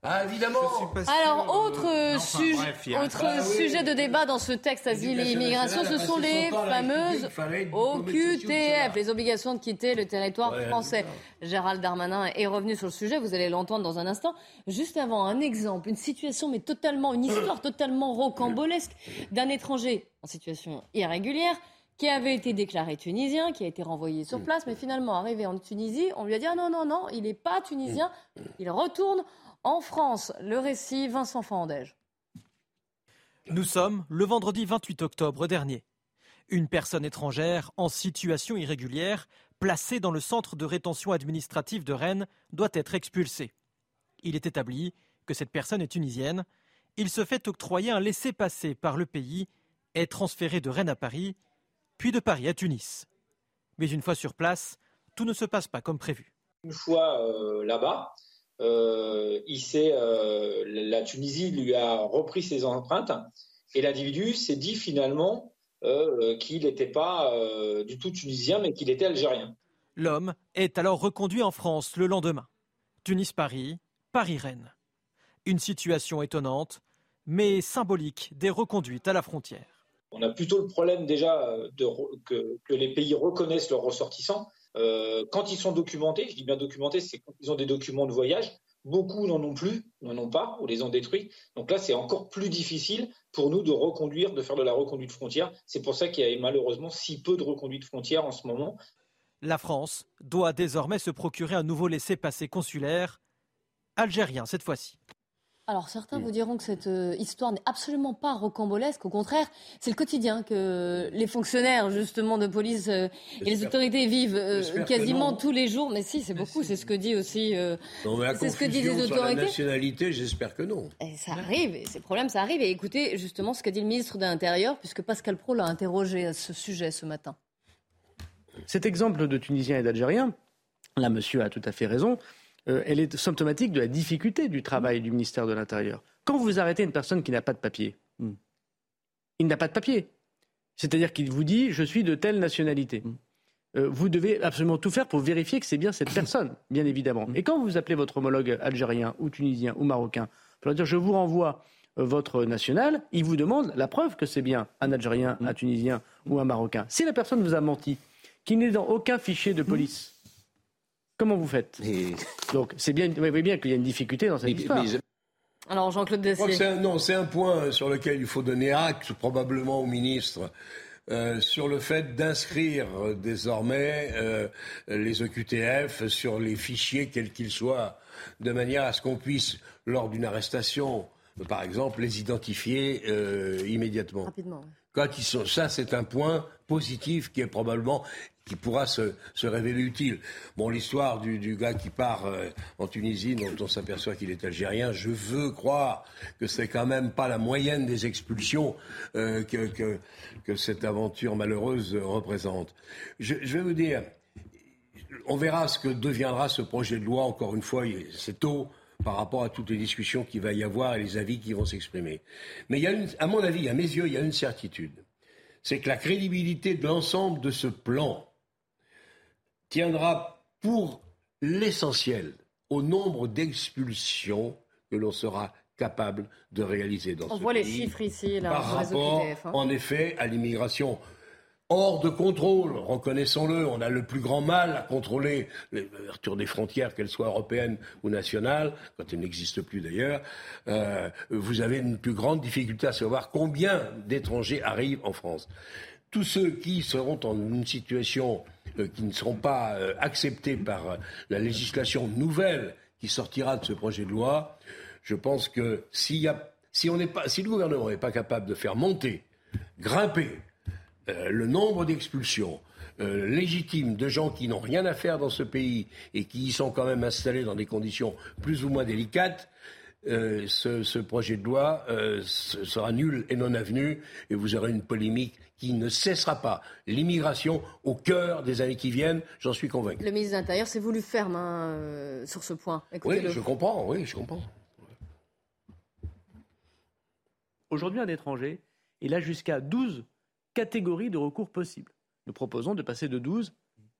Ah, évidemment. Alors, autre, sujet, autre ah sujet de débat dans ce texte asile et immigration, ce sont les fameuses OQTF, les obligations de quitter le territoire français. Gérald Darmanin est revenu sur le sujet, vous allez l'entendre dans un instant. Juste avant, un exemple, une situation, mais totalement, une histoire totalement rocambolesque d'un étranger en situation irrégulière qui avait été déclaré tunisien, qui a été renvoyé sur place, mais finalement arrivé en Tunisie, on lui a dit ah non, non, non, il n'est pas tunisien, il retourne en France, le récit Vincent Fandège. Nous sommes le vendredi 28 octobre dernier. Une personne étrangère en situation irrégulière, placée dans le centre de rétention administrative de Rennes, doit être expulsée. Il est établi que cette personne est tunisienne. Il se fait octroyer un laissez-passer par le pays, est transféré de Rennes à Paris, puis de Paris à Tunis. Mais une fois sur place, tout ne se passe pas comme prévu. Une fois euh, là-bas, euh, il euh, la Tunisie lui a repris ses empreintes et l'individu s'est dit finalement euh, qu'il n'était pas du tout tunisien mais qu'il était algérien. L'homme est alors reconduit en France le lendemain. Tunis-Paris, Paris-Rennes. Une situation étonnante, mais symbolique des reconduites à la frontière. On a plutôt le problème déjà que, que les pays reconnaissent leurs ressortissants euh, quand ils sont documentés, je dis bien documentés, c'est quand ils ont des documents de voyage. Beaucoup n'en ont plus, n'en ont pas, ou les ont détruits. Donc là, c'est encore plus difficile pour nous de reconduire, de faire de la reconduite frontière. C'est pour ça qu'il y a malheureusement si peu de reconduite frontière en ce moment. La France doit désormais se procurer un nouveau laissez-passer consulaire, algérien cette fois-ci. Alors certains vous diront que cette euh, histoire n'est absolument pas rocambolesque, au contraire, c'est le quotidien que les fonctionnaires justement de police euh, et les autorités vivent euh, quasiment tous les jours. Mais si, c'est beaucoup, c'est ce que dit aussi. c'est ce que disent les autorités. La nationalité, j'espère que non. Et ça arrive, et ces problèmes, ça arrive. Et écoutez justement ce qu'a dit le ministre de l'Intérieur, puisque Pascal Pro l'a interrogé à ce sujet ce matin. Cet exemple de Tunisiens et d'Algériens, là, monsieur a tout à fait raison. Euh, elle est symptomatique de la difficulté du travail du ministère de l'Intérieur. Quand vous arrêtez une personne qui n'a pas de papier, hmm. il n'a pas de papier. C'est-à-dire qu'il vous dit je suis de telle nationalité. Hmm. Euh, vous devez absolument tout faire pour vérifier que c'est bien cette personne, bien évidemment. Hmm. Et quand vous appelez votre homologue algérien ou tunisien ou marocain pour dire je vous renvoie euh, votre national, il vous demande la preuve que c'est bien un Algérien, un Tunisien ou un Marocain. Si la personne vous a menti, qui n'est dans aucun fichier de police, Comment vous faites Donc, c'est bien, vous voyez bien qu'il y a une difficulté dans cette histoire. Alors, Jean-Claude Dessier. Non, c'est un point sur lequel il faut donner acte, probablement au ministre. Euh, sur le fait d'inscrire euh, désormais euh, les EQTF sur les fichiers quels qu'ils soient, de manière à ce qu'on puisse, lors d'une arrestation, par exemple, les identifier immédiatement. Rapidement. Quand ils sont, ça, c'est un point positif qui est probablement qui pourra se, se, révéler utile. Bon, l'histoire du, gars qui part euh, en Tunisie, dont on s'aperçoit qu'il est algérien, je veux croire que c'est quand même pas la moyenne des expulsions euh, que, que, cette aventure malheureuse représente. Je, vais vous dire, on verra ce que deviendra ce projet de loi. Encore une fois, c'est tôt par rapport à toutes les discussions qu'il va y avoir et les avis qui vont s'exprimer. Mais il y a à mon avis, à mes yeux, il y a une certitude. C'est que la crédibilité de l'ensemble de ce plan, tiendra pour l'essentiel au nombre d'expulsions que l'on sera capable de réaliser dans On ce voit les chiffres ici, là, par rapport, hein. en effet, à l'immigration hors de contrôle, reconnaissons-le. On a le plus grand mal à contrôler l'ouverture des frontières, qu'elles soient européennes ou nationales, quand elles n'existent plus d'ailleurs. Euh, vous avez une plus grande difficulté à savoir combien d'étrangers arrivent en France. Tous ceux qui seront en une situation euh, qui ne seront pas euh, acceptés par euh, la législation nouvelle qui sortira de ce projet de loi, je pense que s'il y a, si, on pas, si le gouvernement n'est pas capable de faire monter, grimper le nombre d'expulsions euh, légitimes de gens qui n'ont rien à faire dans ce pays et qui y sont quand même installés dans des conditions plus ou moins délicates, ce, projet de loi sera nul et non avenu et vous aurez une polémique qui ne cessera pas. L'immigration au cœur des années qui viennent, j'en suis convaincu. Le ministre de l'Intérieur s'est voulu ferme hein, sur ce point. oui, je comprends, oui, je comprends. Aujourd'hui, un étranger, il a jusqu'à 12 catégories de recours possibles. Nous proposons de passer de 12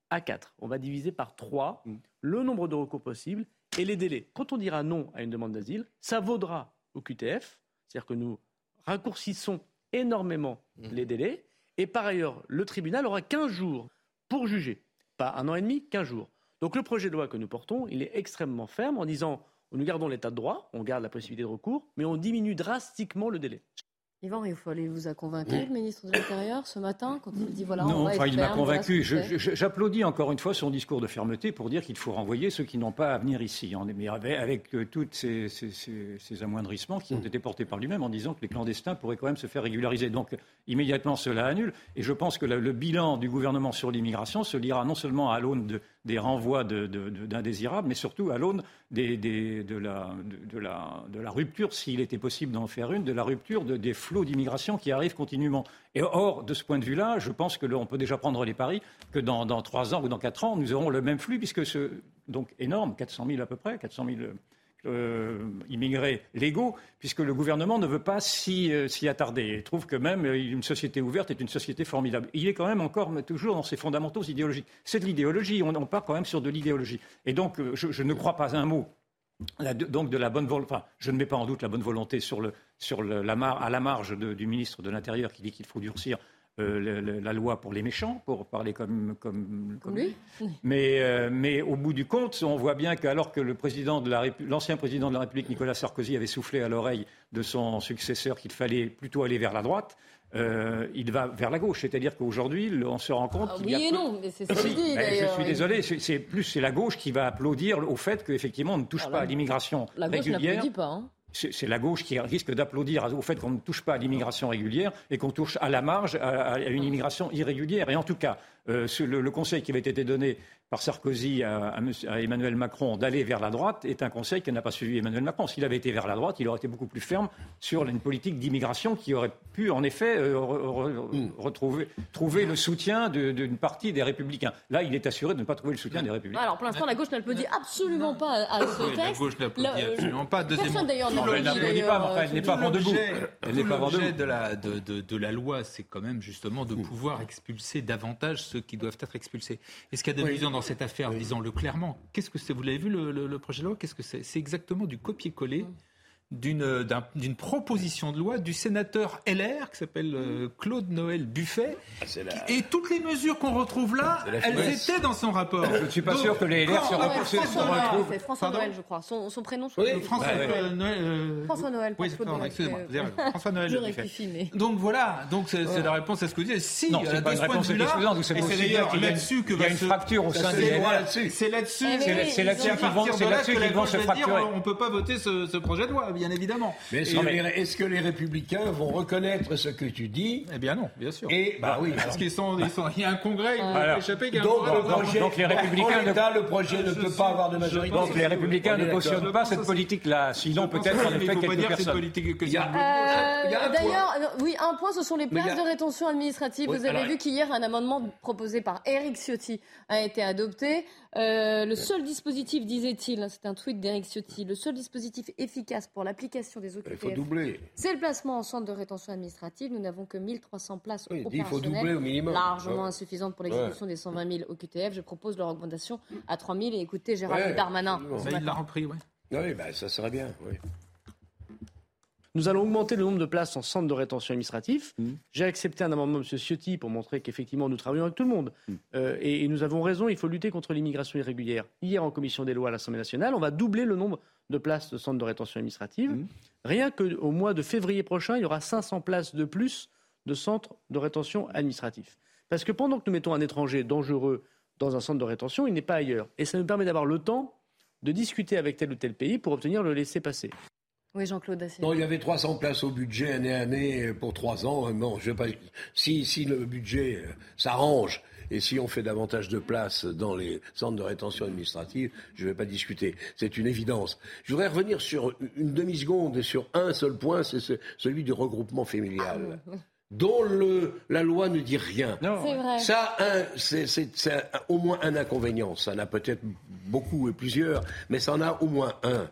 à 4. On va diviser par 3 mm. le nombre de recours possibles et les délais. Quand on dira non à une demande d'asile, ça vaudra au QTF, c'est-à-dire que nous raccourcissons énormément mm. les délais, et par ailleurs, le tribunal aura 15 jours pour juger. Pas un an et demi, 15 jours. Donc le projet de loi que nous portons, il est extrêmement ferme en disant nous gardons l'état de droit, on garde la possibilité de recours, mais on diminue drastiquement le délai. Yvan il vous a convaincu, le ministre de l'Intérieur, ce matin, quand il dit voilà, non, on va il m'a convaincu. J'applaudis encore une fois son discours de fermeté pour dire qu'il faut renvoyer ceux qui n'ont pas à venir ici. Mais avec, avec euh, tous ces, ces, amoindrissements qui ont été portés par lui-même en disant que les clandestins pourraient quand même se faire régulariser. Donc immédiatement, cela annule. Et je pense que le bilan du gouvernement sur l'immigration se lira non seulement à l'aune de des renvois d'indésirables, mais surtout à l'aune de, la, rupture, s'il était possible d'en faire une, de la rupture des flots d'immigration qui arrivent continuellement. Et or, de ce point de vue-là, je pense que on peut déjà prendre les paris que dans, trois ans ou dans quatre ans, nous aurons le même flux, puisque ce donc énorme, 400 000 à peu près, 400 000 euh, immigrés légaux, puisque le gouvernement ne veut pas s'y euh, attarder. Il trouve que même euh, une société ouverte est une société formidable. Il est quand même encore toujours dans ses fondamentaux idéologiques. C'est de l'idéologie, on, on, part quand même sur de l'idéologie. Et donc, je, ne crois pas un mot donc de la bonne volonté, enfin, je ne mets pas en doute la bonne volonté sur le, sur la à la marge du ministre de l'Intérieur qui dit qu'il faut durcir euh, la loi pour les méchants, pour parler comme, comme, lui. Mais, euh, mais, au bout du compte, on voit bien qu'alors que l'ancien président de la République, Nicolas Sarkozy, avait soufflé à l'oreille de son successeur qu'il fallait plutôt aller vers la droite, euh, il va vers la gauche. C'est-à-dire qu'aujourd'hui, on se rend compte ah, qu'il y a. Oui et non, mais c'est ça que dit, Je suis désolé, c'est plus c'est la gauche qui va applaudir au fait qu'effectivement on ne touche pas à l'immigration. La gauche pas. Hein c'est la gauche qui risque d'applaudir au fait qu'on ne touche pas à l'immigration régulière et qu'on touche à la marge à, une immigration irrégulière. Et en tout cas, euh, le, conseil qui avait été donné par Sarkozy à, Emmanuel Macron d'aller vers la droite est un conseil qui n'a pas suivi Emmanuel Macron. S'il avait été vers la droite, il aurait été beaucoup plus ferme sur une politique d'immigration qui aurait pu, en effet, euh, hmm. retrouver, trouver le soutien d'une partie des Républicains. Là, il est assuré de ne pas trouver le soutien des Républicains. Alors, pour l'instant, la gauche n'applaudit absolument pas à ce texte. La gauche n'applaudit absolument pas. Personne d'ailleurs elle n'applaudit pas, elle n'est pas debout. Elle n'est pas L'objet de la, de, de, la loi, c'est quand même justement de hmm. pouvoir expulser davantage ceux qui doivent être expulsés. Et ce qu'il y a d'amusant dans cette affaire, disons-le clairement, qu'est-ce que c'est? Vous l'avez vu le, projet de loi? Qu'est-ce que c'est? C'est exactement du copier-coller. Mm d'une proposition de loi du sénateur LR qui s'appelle euh, Claude Noël Buffet. Et toutes les mesures qu'on retrouve là, elles étaient dans son rapport. Je ne suis pas sûr que les LR se, retrouvent. C'est François Noël, je crois. Son, son prénom, je oui. François, Noël, euh, François Noël. Oui, excusez-moi. François Noël Buffet. Donc voilà, donc c'est la réponse à ce que vous dites. Si, non, c'est pas une réponse exclusive. C'est d'ailleurs là-dessus que il y a une fracture au sein des LR. C'est là-dessus. C'est là-dessus qu'ils vont se fracturer. On ne peut pas voter ce projet de loi bien évidemment. Mais est-ce que, les républicains vont reconnaître ce que tu dis Eh bien non, bien sûr. Et bah oui, parce qu'ils sont, ils sont, il y a un congrès, ils vont échapper. Donc, le projet, donc les républicains, ne, le projet ne peut pas avoir de majorité. Donc les républicains ne cautionnent pas cette politique-là. Sinon peut-être en effet quelques personnes. D'ailleurs, oui, un point, ce sont les places de rétention administrative. Vous avez vu qu'hier un amendement proposé par Eric Ciotti a été adopté. Euh, le seul dispositif, disait-il, hein, c'est un tweet d'Eric Ciotti, le seul dispositif efficace pour l'application des OQTF, c'est le placement en centre de rétention administrative. Nous n'avons que 1300 places oui, il faut doubler au minimum. largement insuffisantes pour l'exécution des 120 000 OQTF. Je propose leur augmentation à 3 000. Et écoutez, Gérald Darmanin. il l'a repris, oui. Oui, bah, ça serait bien, oui. Nous allons augmenter le nombre de places en centre de rétention administratif. Mmh. J'ai accepté un amendement de M. Ciotti pour montrer qu'effectivement nous travaillons avec tout le monde. Mmh. Euh, et, et nous avons raison, il faut lutter contre l'immigration irrégulière. Hier, en commission des lois à l'Assemblée nationale, on va doubler le nombre de places de centres de rétention administrative. Mmh. Rien qu'au mois de février prochain, il y aura 500 places de plus de centres de rétention administratif. Parce que pendant que nous mettons un étranger dangereux dans un centre de rétention, il n'est pas ailleurs. Et ça nous permet d'avoir le temps de discuter avec tel ou tel pays pour obtenir le laisser-passer. Oui, Jean-Claude. Non, il y avait 300 places au budget année à année pour trois ans. Non, je vais pas. Si, si le budget euh, s'arrange et si on fait davantage de places dans les centres de rétention administrative, je ne vais pas discuter. C'est une évidence. Je voudrais revenir sur une demi-seconde et sur un seul point, c'est ce- celui du regroupement familial. dont le, la loi ne dit rien. C'est vrai. Ça, c'est, au moins un inconvénient. Ça en a peut-être beaucoup et plusieurs, mais ça en a au moins un.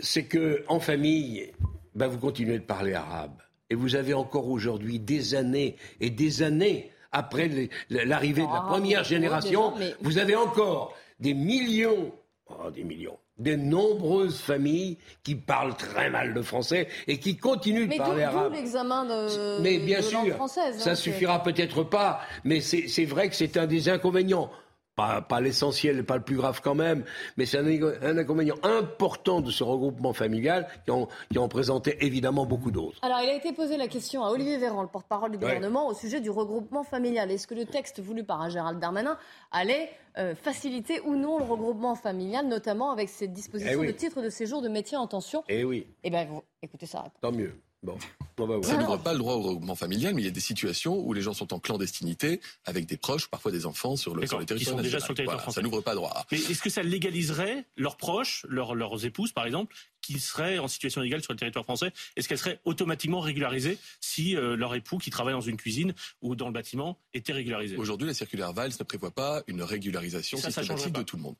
C'est que en famille, ben, vous continuez de parler arabe. Et vous avez encore aujourd'hui des années et des années après l'arrivée de la Ah, première génération, vous avez encore des millions, oh, des millions, de nombreuses familles qui parlent très mal le français et qui continuent de Mais parler arabe. l'examen de, Mais bien de sûr, française. ça hein, suffira peut-être pas, mais c'est vrai que c'est un des inconvénients. Pas, pas l'essentiel, pas le plus grave quand même, mais c'est un, un inconvénient important de ce regroupement familial qui en, qui en présentait évidemment beaucoup d'autres. Alors, il a été posé la question à Olivier Véran, le porte-parole du Ouais. gouvernement, au sujet du regroupement familial. Est-ce que le texte voulu par Gérald Darmanin allait euh, faciliter ou non le regroupement familial, notamment avec cette disposition Eh oui. de titre de séjour de métier en tension? Eh oui, Eh bien, écoutez ça. tant mieux. Bon, on va Ça n'ouvre pas le droit au regroupement familial, mais il y a des situations où les gens sont en clandestinité avec des proches, parfois des enfants sur le, sur le qui territoire sont déjà national. sur le territoire Voilà, français. Ça n'ouvre pas droit. Mais est-ce que ça légaliserait leurs proches, leurs, leurs épouses par exemple, qui seraient en situation illégale sur le territoire français? Est-ce qu'elles seraient automatiquement régularisées si euh, leur époux qui travaille dans une cuisine ou dans le bâtiment était régularisé? Aujourd'hui, la circulaire Valls ne prévoit pas une régularisation Ça, ça systématique pas. de tout le monde.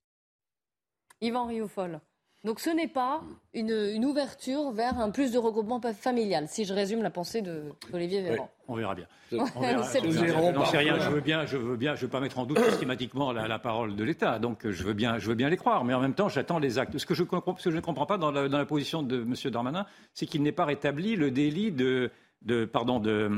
Yvan Rioufol. Donc, ce n'est pas une, une ouverture vers un plus de regroupement familial, si je résume la pensée de- d'Olivier Véran. On verra bien. On verra. Je sais rien. Je veux bien, je veux bien, je veux pas mettre en doute systématiquement la, la parole de l'État. Donc, je veux bien, je veux bien les croire. Mais en même temps, j'attends les actes. Ce que je, comprends- ce que je ne comprends pas dans la, dans la position de M. Darmanin, c'est qu'il n'est pas rétabli le délit de, de pardon, de,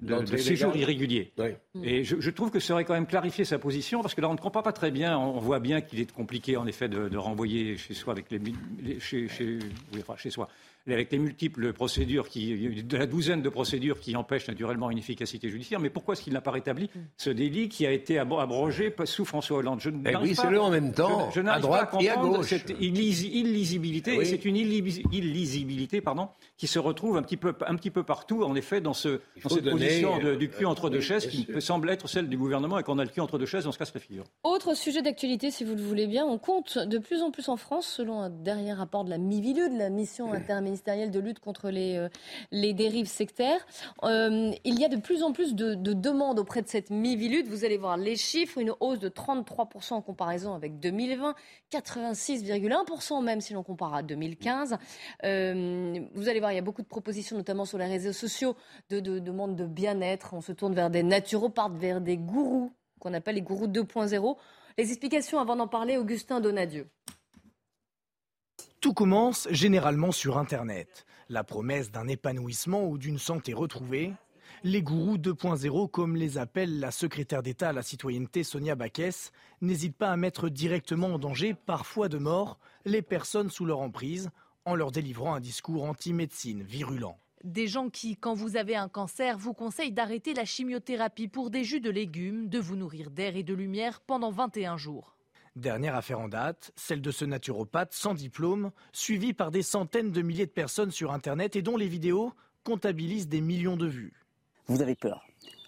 de- séjour irrégulier. Oui. Et je, je trouve que ça aurait quand même clarifié sa position, parce que là, on ne comprend pas très bien. On voit bien qu'il est compliqué, en effet, de, de renvoyer chez soi avec les, les- chez, chez- oui, enfin, chez soi, avec les multiples procédures, qui, de la douzaine de procédures qui empêchent naturellement une efficacité judiciaire. Mais pourquoi est-ce qu'il n'a pas rétabli ce délit qui a été abro- abrogé sous François Hollande? Je Eh oui, pas- c'est le en même temps, je- je à droite pas à et à gauche. cette illisi- illisibilité. Oui. Et c'est une illisi- illisibilité pardon, qui se retrouve un petit peu, un petit peu partout, en effet, dans, ce, dans cette donner, position de- euh, du cul entre deux oui, chaises qui sûr. semble être celle du gouvernement et qu'on a le cul entre deux chaises, on se casse la figure. Autre sujet d'actualité, si vous le voulez bien, on compte de plus en plus en France, selon un dernier rapport de la MIVILUD, la mission interministérielle de lutte contre les, euh, les dérives sectaires. Euh, il y a de plus en plus de, de demandes auprès de cette MIVILUD. Vous allez voir les chiffres, une hausse de 33% en comparaison avec 2020, 86,1% même si l'on compare à 2015. Euh, vous allez voir, il y a beaucoup de propositions, notamment sur les réseaux sociaux, de, de demandes de bien-être. On se tourne vers des naturopathes, vers des gourous, qu'on appelle les gourous 2.0. Les explications avant d'en parler, Augustin Donadieu. Tout commence généralement sur Internet. La promesse d'un épanouissement ou d'une santé retrouvée. Les gourous 2.0, comme les appelle la secrétaire d'État à la citoyenneté Sonia Baquès, n'hésitent pas à mettre directement en danger, parfois de mort, les personnes sous leur emprise, en leur délivrant un discours anti-médecine virulent. Des gens qui, quand vous avez un cancer, vous conseillent d'arrêter la chimiothérapie pour des jus de légumes, de vous nourrir d'air et de lumière pendant 21 jours. Dernière affaire en date, celle de ce naturopathe sans diplôme, suivi par des centaines de milliers de personnes sur Internet et dont les vidéos comptabilisent des millions de vues. vous avez peur.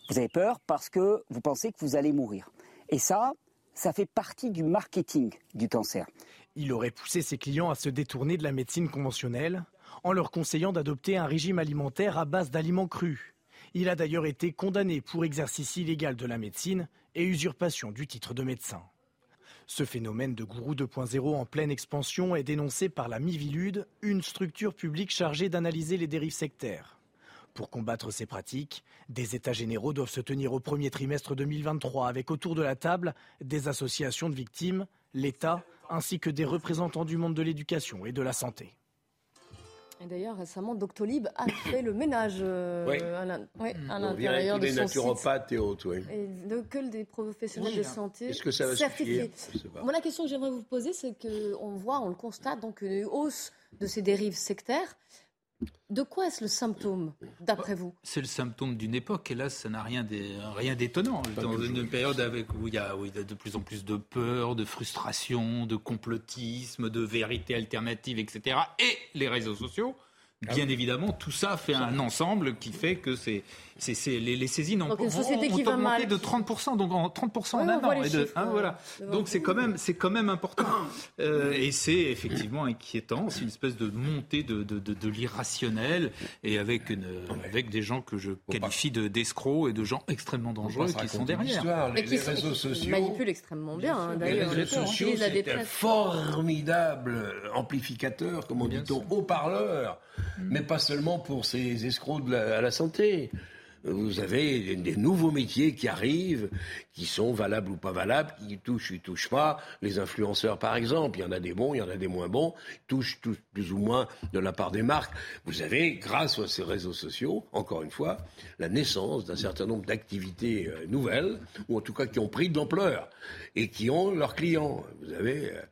Vous avez peur parce que vous pensez que vous allez mourir. Et ça, ça fait partie du marketing du cancer. Il aurait poussé ses clients à se détourner de la médecine conventionnelle en leur conseillant d'adopter un régime alimentaire à base d'aliments crus. Il a d'ailleurs été condamné pour exercice illégal de la médecine et usurpation du titre de médecin. Ce phénomène de gourou 2.0 en pleine expansion est dénoncé par la Mivilude, une structure publique chargée d'analyser les dérives sectaires. Pour combattre ces pratiques, des États généraux doivent se tenir au premier trimestre 2023 avec autour de la table des associations de victimes, l'État ainsi que des représentants du monde de l'éducation et de la santé. Et d'ailleurs, récemment, Doctolib a fait le ménage euh, Oui. à On l'intérieur de site. naturopathes et autres, oui. Et de- que des professionnels de santé Est-ce que ça va certifiés. Moi, la question que j'aimerais vous poser, c'est qu'on voit, on le constate, donc une hausse de ces dérives sectaires. De quoi est-ce le symptôme, d'après vous C'est le symptôme d'une époque, et là, ça n'a rien d'étonnant. Dans une période avec, où il y a où il y a de plus en plus de peur, de frustration, de complotisme, de vérité alternative, etc. Et les réseaux sociaux. Ah Bien évidemment, tout ça fait un ensemble qui fait que c'est, c'est, c'est- les, les saisines ont, Donc, une société ont- qui ont va augmenté mal. de 30%, donc en 30% en Oui, on un an. les Et de- chiffres, hein, voilà. Donc c'est quand même, c'est quand même important. Euh, et c'est effectivement inquiétant. C'est une espèce de montée de, de, de, de l'irrationnel et avec une, avec des gens que je qualifie de d'escrocs et de gens extrêmement dangereux qui sont derrière. Les, Et qui les sont- réseaux qui sociaux. manipulent extrêmement bien, hein, Les d'ailleurs. réseaux Ils sociaux, c'est un formidable amplificateur, comme on dit, ton haut-parleur, mais pas seulement pour ces escrocs de la- à la santé. Vous avez des, nouveaux métiers qui arrivent, qui sont valables ou pas valables, qui touchent ou touchent pas. Les influenceurs, par exemple, il y en a des bons, il y en a des moins bons, touchent tous plus ou moins de la part des marques. Vous avez, grâce à ces réseaux sociaux, encore une fois, la naissance d'un certain nombre d'activités euh, nouvelles, ou en tout cas qui ont pris de l'ampleur, et qui ont leurs clients. Vous avez... euh,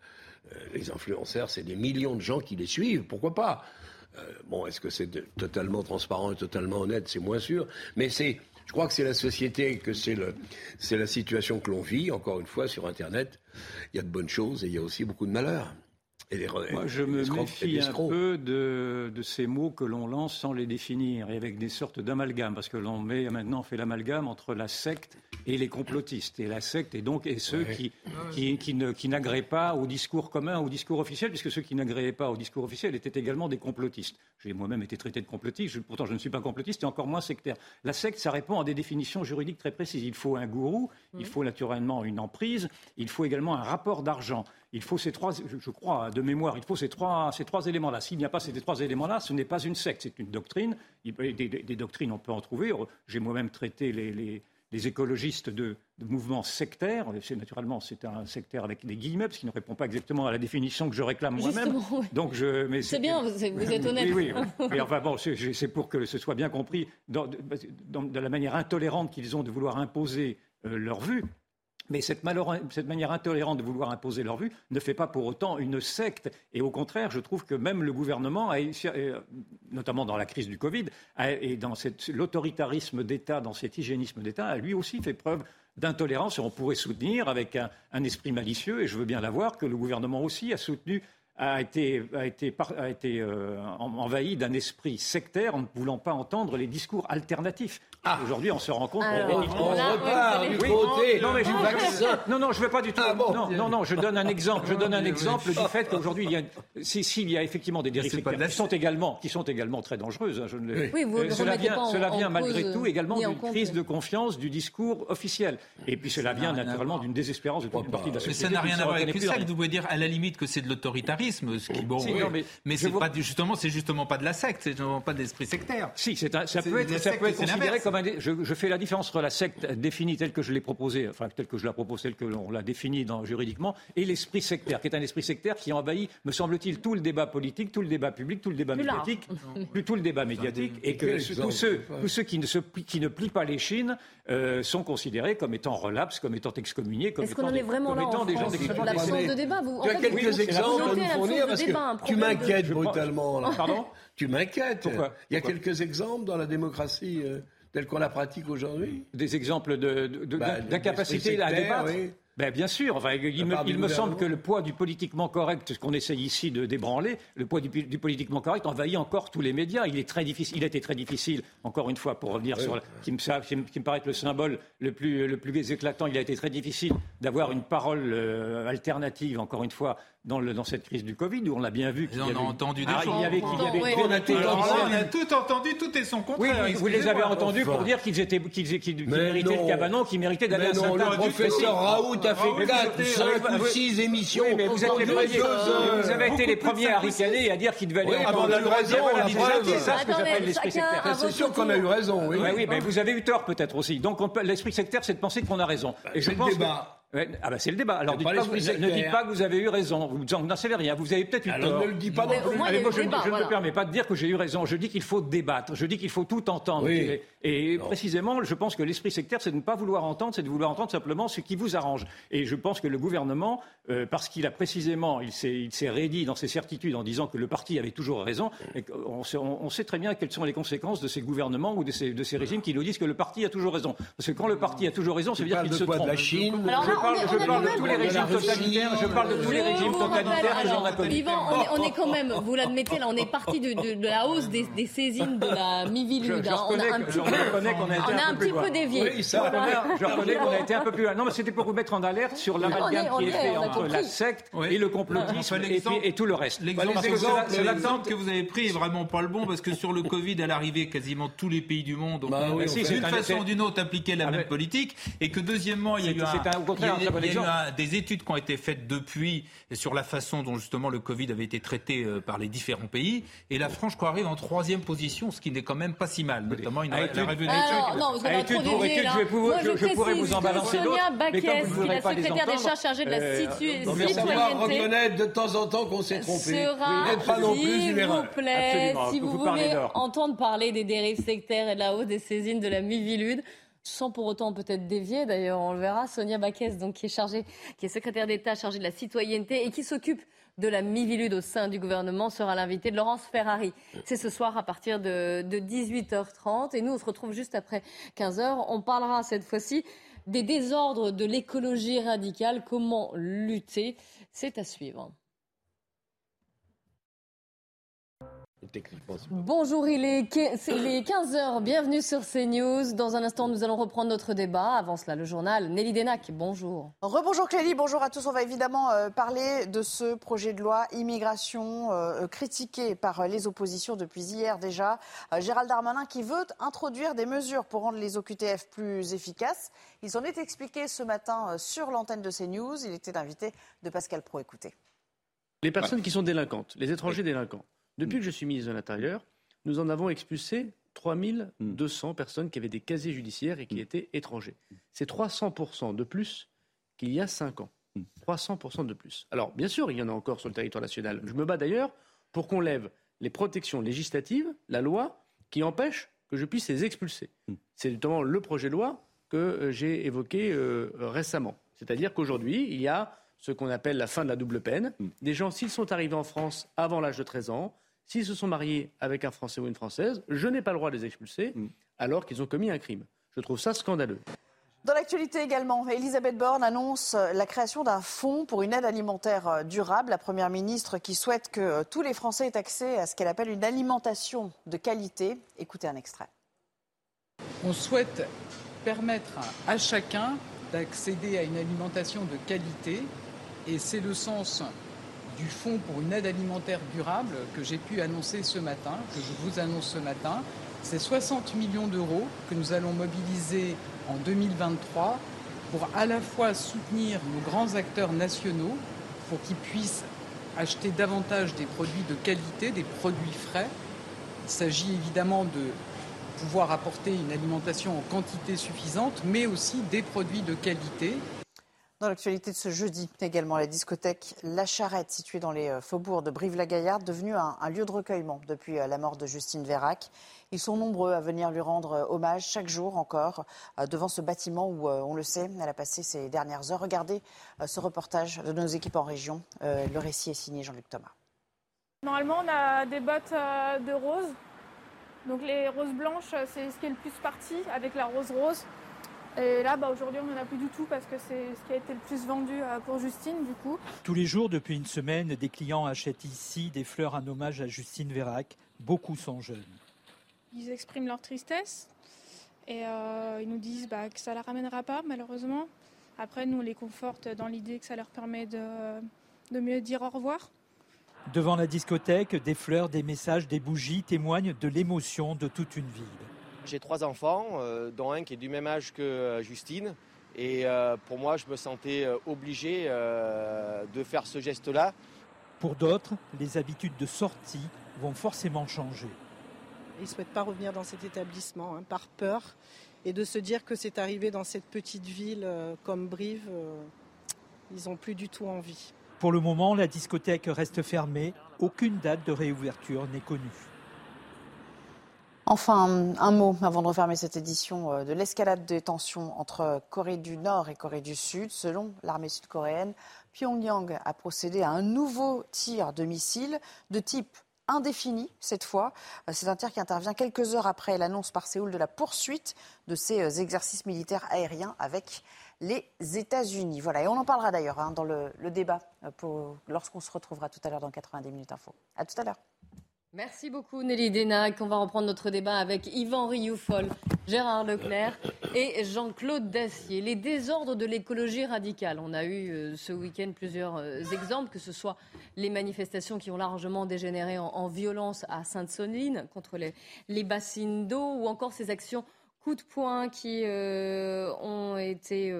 euh, les influenceurs, c'est des millions de gens qui les suivent, pourquoi pas? Bon, est-ce que c'est totalement transparent et totalement honnête? C'est moins sûr. Mais c'est, je crois que c'est la société, que c'est la situation que l'on vit. Encore une fois, sur Internet, il y a de bonnes choses et il y a aussi beaucoup de malheurs. Et Moi, je me méfie un peu de, de ces mots que l'on lance sans les définir et avec des sortes d'amalgames, parce que l'on met maintenant on fait l'amalgame entre la secte et les complotistes. Et la secte et donc et ceux Ouais. qui, qui, qui ne- qui n'agréaient pas au discours commun, au discours officiel, puisque ceux qui n'agréaient pas au discours officiel étaient également des complotistes. J'ai moi-même été traité de complotiste, je- pourtant je ne suis pas complotiste et encore moins sectaire. La secte, ça répond à des définitions juridiques très précises. Il faut un gourou, il faut naturellement une emprise, il faut également un rapport d'argent. Il faut ces trois, je crois, de mémoire, il faut ces trois, ces trois éléments-là. S'il n'y a pas ces trois éléments-là, ce n'est pas une secte, c'est une doctrine. Des, des- des doctrines, on peut en trouver. J'ai moi-même traité les, les- les écologistes de, de mouvements sectaires. C'est naturellement, c'est un sectaire avec des guillemets, parce qu'il ne répond pas exactement à la définition que je réclame moi-même. Oui. Donc je, mais C'est bien, vous êtes- honnête. Oui, oui. Mais enfin bon, c'est pour que ce soit bien compris dans, dans- de la manière intolérante qu'ils ont de vouloir imposer euh, leur vue. Mais cette, manière intolérante de vouloir imposer leur vue ne fait pas pour autant une secte. Et au contraire, je trouve que même le gouvernement, euh, notamment dans la crise du Covid, et dans l'autoritarisme d'État, dans cet hygiénisme d'État, a lui aussi fait preuve d'intolérance. Et on pourrait soutenir avec un, un esprit malicieux, et je veux bien l'avoir, que le gouvernement aussi a soutenu a été, a été, a été euh, en- envahi d'un esprit sectaire en ne voulant pas entendre les discours alternatifs. Aujourd'hui, on se rend compte. Alors, qu'on- on là, repart du côté non, mais je, vaccin. non, non, je ne veux pas du tout. Ah bon non, non, non, je donne un exemple. Je donne un exemple du fait qu'aujourd'hui, il y a, si- s'il y a effectivement des dérives sectaires qui sont également, qui sont également très dangereuses. hein, je ne le- Oui, vous ne cela vient, pas en- cela vient en malgré cause, tout également d'une crise de confiance du discours officiel. Et puis cela vient naturellement d'une désespérance de toute une partie de la Mais société. ça n'a rien à voir avec secte. rien. Vous pouvez dire à la limite que c'est de l'autoritarisme, ce qui bon. Si, oui. non, mais c'est pas justement, c'est justement pas de la secte, c'est justement pas de l'esprit sectaire. Si, c'est un- ça peut être, ça peut être considéré comme un. Je, je fais la différence entre la secte définie telle que je l'ai proposée, enfin telle que je la propose, telle que l'on l'a définie dans, juridiquement, et l'esprit sectaire, qui est un esprit sectaire qui envahit, me semble-t-il, tout le débat politique, tout le débat public, tout le débat médiatique, plus tout le débat médiatique, et que tous ceux, tous qui ne, se, pli- qui ne plient pas les chines euh, sont considérés comme étant relapses, comme étant excommuniés, comme Est-ce qu'on étant en des- est vraiment comme là étant en des gens d'extrême droite. de débat, vous. en Tu as fait, quelques vous- exemples fournir de parce débat, que tu de- m'inquiètes brutalement. Là. Pardon? Tu m'inquiètes. Pourquoi? Il y a Pourquoi? quelques exemples dans la démocratie euh, telle qu'on la pratique aujourd'hui? Des exemples de- de- de- Bah, d'incapacité d'esprit à débattre? oui. Ben, bien sûr. Enfin, il me, il semble que le poids du politiquement correct, ce qu'on essaye ici de débranler, le poids du, du politiquement correct envahit encore tous les médias. Il est très difficile. Il était très difficile, encore une fois, pour revenir sur la- qui me, sa- qui me- qui me paraît être le symbole le plus, le plus éclatant. Il a été très difficile d'avoir une parole euh, alternative, encore une fois, dans, le- dans cette crise du Covid, où on l'a bien vu. on a entendu des choses. On a tout Alors là, entendu. on a tout entendu, tout est son contraire. oui, vous les avez entendus pour dire qu'ils étaient, qu'ils, qu'ils- qu'ils Mais méritaient non. le cabanon, qu'ils méritaient d'aller Mais à Saint-Anne. le professeur Raoult a fait 4, écoutez, 5 oui, ou oui. 6 émissions. Oui, mais vous êtes les premiers, vous avez été les premiers à ricaner et à dire qu'il devait aller en on a eu raison, c'est ça, ce que j'appelle l'esprit sectaire. C'est sûr qu'on a eu raison, oui. Oui, mais vous avez eu tort peut-être aussi. Donc l'esprit sectaire, c'est de penser qu'on a raison. Et je pense ah bah c'est le débat. Alors dites pas, ne dites pas que vous avez eu raison. Vous n'en savez rien. Vous avez peut-être eu Alors tort. ne le dis pas non plus. Allez, moi, je, débat, je ne me permets pas de dire que j'ai eu raison. Je dis qu'il faut débattre. Je dis qu'il faut tout entendre. Oui. Et, et précisément, je pense que l'esprit sectaire, c'est de ne pas vouloir entendre, c'est de vouloir entendre simplement ce qui vous arrange. Et je pense que le gouvernement, euh, parce qu'il a précisément, il s'est rédit dans ses certitudes en disant que le parti avait toujours raison. Et on, sait, on, on, sait, très bien quelles sont les conséquences de ces gouvernements ou de ces, de ces, régimes qui nous disent que le parti a toujours raison. Parce que quand le parti a toujours raison, ça veut dire qu'il se trompe. De la Chine? Je parle, je parle de tous les régimes totalitaires. Je parle de tous les régimes totalitaires que j'en. Yvan, on est, on est quand même, vous l'admettez, là, on est parti de, de, de, la hausse des, des saisines de la mi-vilude. Je, je reconnais, on a un petit, un, un peu, dévié. Oui, ça, je reconnais qu'on a été un peu plus loin. Non, mais c'était pour vous mettre en alerte sur l'amalgame qui est fait entre la secte et le complotisme et tout le reste. L'exemple que vous avez pris est vraiment pas le bon parce que sur le Covid, à l'arrivée, quasiment tous les pays du monde ont d'une façon ou d'une autre appliqué la même politique et que deuxièmement, il y a eu des études qui ont été faites depuis sur la façon dont justement le Covid avait été traité par les différents pays et la France, je crois, arrive en troisième position, ce qui n'est quand même pas si mal, notamment une étude. Ah, non, vous avez trop dévié, là. Moi, je, je pourrais vous en balancer d'autres. Sonia Baquès, qui est la secrétaire des charges chargée de la Euh, citoyenneté, reconnaître de temps en temps qu'on s'est trompé. pas non plus s'il une vous erreur. plaît, Absolument, si vous voulez entendre parler des dérives sectaires et de la hausse des saisines de la Mivilude, sans pour autant peut-être dévier, d'ailleurs, on le verra, Sonia Baquès, donc, qui est chargée, qui est secrétaire d'État chargée de la citoyenneté et qui s'occupe de la Mivilude au sein du gouvernement sera l'invité de Laurence Ferrari. C'est ce soir à partir de, de 18h30 et nous on se retrouve juste après 15h. On parlera cette fois-ci des désordres de l'écologie radicale, comment lutter. C'est à suivre. Techniquement, Bonjour, il est, que- c'est- il est 15h, bienvenue sur CNews. Dans un instant, nous allons reprendre notre débat. Avant cela, le journal. Nelly Denac, bonjour. Rebonjour Clélie, bonjour à tous. On va évidemment euh, parler de ce projet de loi immigration euh, critiqué par euh, les oppositions depuis hier déjà. Euh, Gérald Darmanin qui veut introduire des mesures pour rendre les OQTF plus efficaces. Il s'en est expliqué ce matin sur l'antenne de CNews. Il était invité de Pascal Pro. Écoutez. Les personnes qui sont délinquantes, les étrangers délinquants. Depuis que je suis ministre de l'Intérieur, nous en avons expulsé 3200 personnes qui avaient des casiers judiciaires et qui étaient étrangers. C'est 300% de plus qu'il y a 5 ans. 300% de plus. Alors, bien sûr, il y en a encore sur le territoire national. Je me bats d'ailleurs pour qu'on lève les protections législatives, la loi, qui empêche que je puisse les expulser. C'est notamment le projet de loi que euh, j'ai évoqué euh, récemment. C'est-à-dire qu'aujourd'hui, il y a ce qu'on appelle la fin de la double peine. Des gens, s'ils sont arrivés en France avant l'âge de 13 ans, s'ils se sont mariés avec un Français ou une Française, je n'ai pas le droit de les expulser alors qu'ils ont commis un crime. Je trouve ça scandaleux. Dans l'actualité également, Elisabeth Borne annonce la création d'un fonds pour une aide alimentaire euh, durable. La Première ministre qui souhaite que euh, tous les Français aient accès à ce qu'elle appelle une alimentation de qualité. Écoutez un extrait. On souhaite permettre à chacun d'accéder à une alimentation de qualité et c'est le sens du Fonds pour une aide alimentaire durable que j'ai pu annoncer ce matin, que je vous annonce ce matin. C'est 60 millions d'euros que nous allons mobiliser en 2023 pour à la fois soutenir nos grands acteurs nationaux pour qu'ils puissent acheter davantage des produits de qualité, des produits frais. Il s'agit évidemment de pouvoir apporter une alimentation en quantité suffisante, mais aussi des produits de qualité. Dans l'actualité de ce jeudi, également la discothèque La Charrette, située dans les euh, faubourgs de Brive-la-Gaillarde, devenue un, un lieu de recueillement depuis euh, la mort de Justine Vérac. Ils sont nombreux à venir lui rendre euh, hommage chaque jour encore devant ce bâtiment où, on le sait, elle a passé ses dernières heures. Regardez ce reportage de nos équipes en région. Le récit est signé Jean-Luc Thomas. Normalement, on a des bottes de rose. Donc les roses blanches, c'est ce qui est le plus parti avec la rose rose. Et là, bah, aujourd'hui, on n'en a plus du tout parce que c'est ce qui a été le plus vendu euh, pour Justine, du coup. Tous les jours, depuis une semaine, des clients achètent ici des fleurs en hommage à Justine Vérac. Beaucoup sont jeunes. Ils expriment leur tristesse et euh, ils nous disent bah, que ça ne la ramènera pas, malheureusement. Après, nous, on les conforte dans l'idée que ça leur permet de, de mieux dire au revoir. Devant la discothèque, des fleurs, des messages, des bougies témoignent de l'émotion de toute une ville. J'ai trois enfants, euh, dont un qui est du même âge que euh, Justine. Et euh, pour moi, je me sentais obligé euh, de faire ce geste-là. Pour d'autres, les habitudes de sortie vont forcément changer. Ils ne souhaitent pas revenir dans cet établissement hein, par peur. Et de se dire que c'est arrivé dans cette petite ville euh, comme Brive, euh, ils n'ont plus du tout envie. Pour le moment, la discothèque reste fermée. Aucune date de réouverture n'est connue. Enfin, un mot avant de refermer cette édition euh, de l'escalade des tensions entre Corée du Nord et Corée du Sud. Selon l'armée sud-coréenne, Pyongyang a procédé à un nouveau tir de missiles de type indéfini cette fois. Euh, c'est un tir qui intervient quelques heures après l'annonce par Séoul de la poursuite de ces euh, exercices militaires aériens avec les États-Unis. Voilà, et on en parlera d'ailleurs hein, dans le, débat lorsqu'on se retrouvera tout à l'heure dans 90 minutes info. À tout à l'heure. Merci beaucoup Nelly Denac. On va reprendre notre débat avec Yvan Rioufol, Gérard Leclerc et Jean-Claude Dacier. Les désordres de l'écologie radicale. On a eu euh, ce week-end plusieurs euh, exemples, que ce soit les manifestations qui ont largement dégénéré en, violence à Sainte-Soline contre les, bassines d'eau ou encore ces actions coup de poing qui euh, ont été,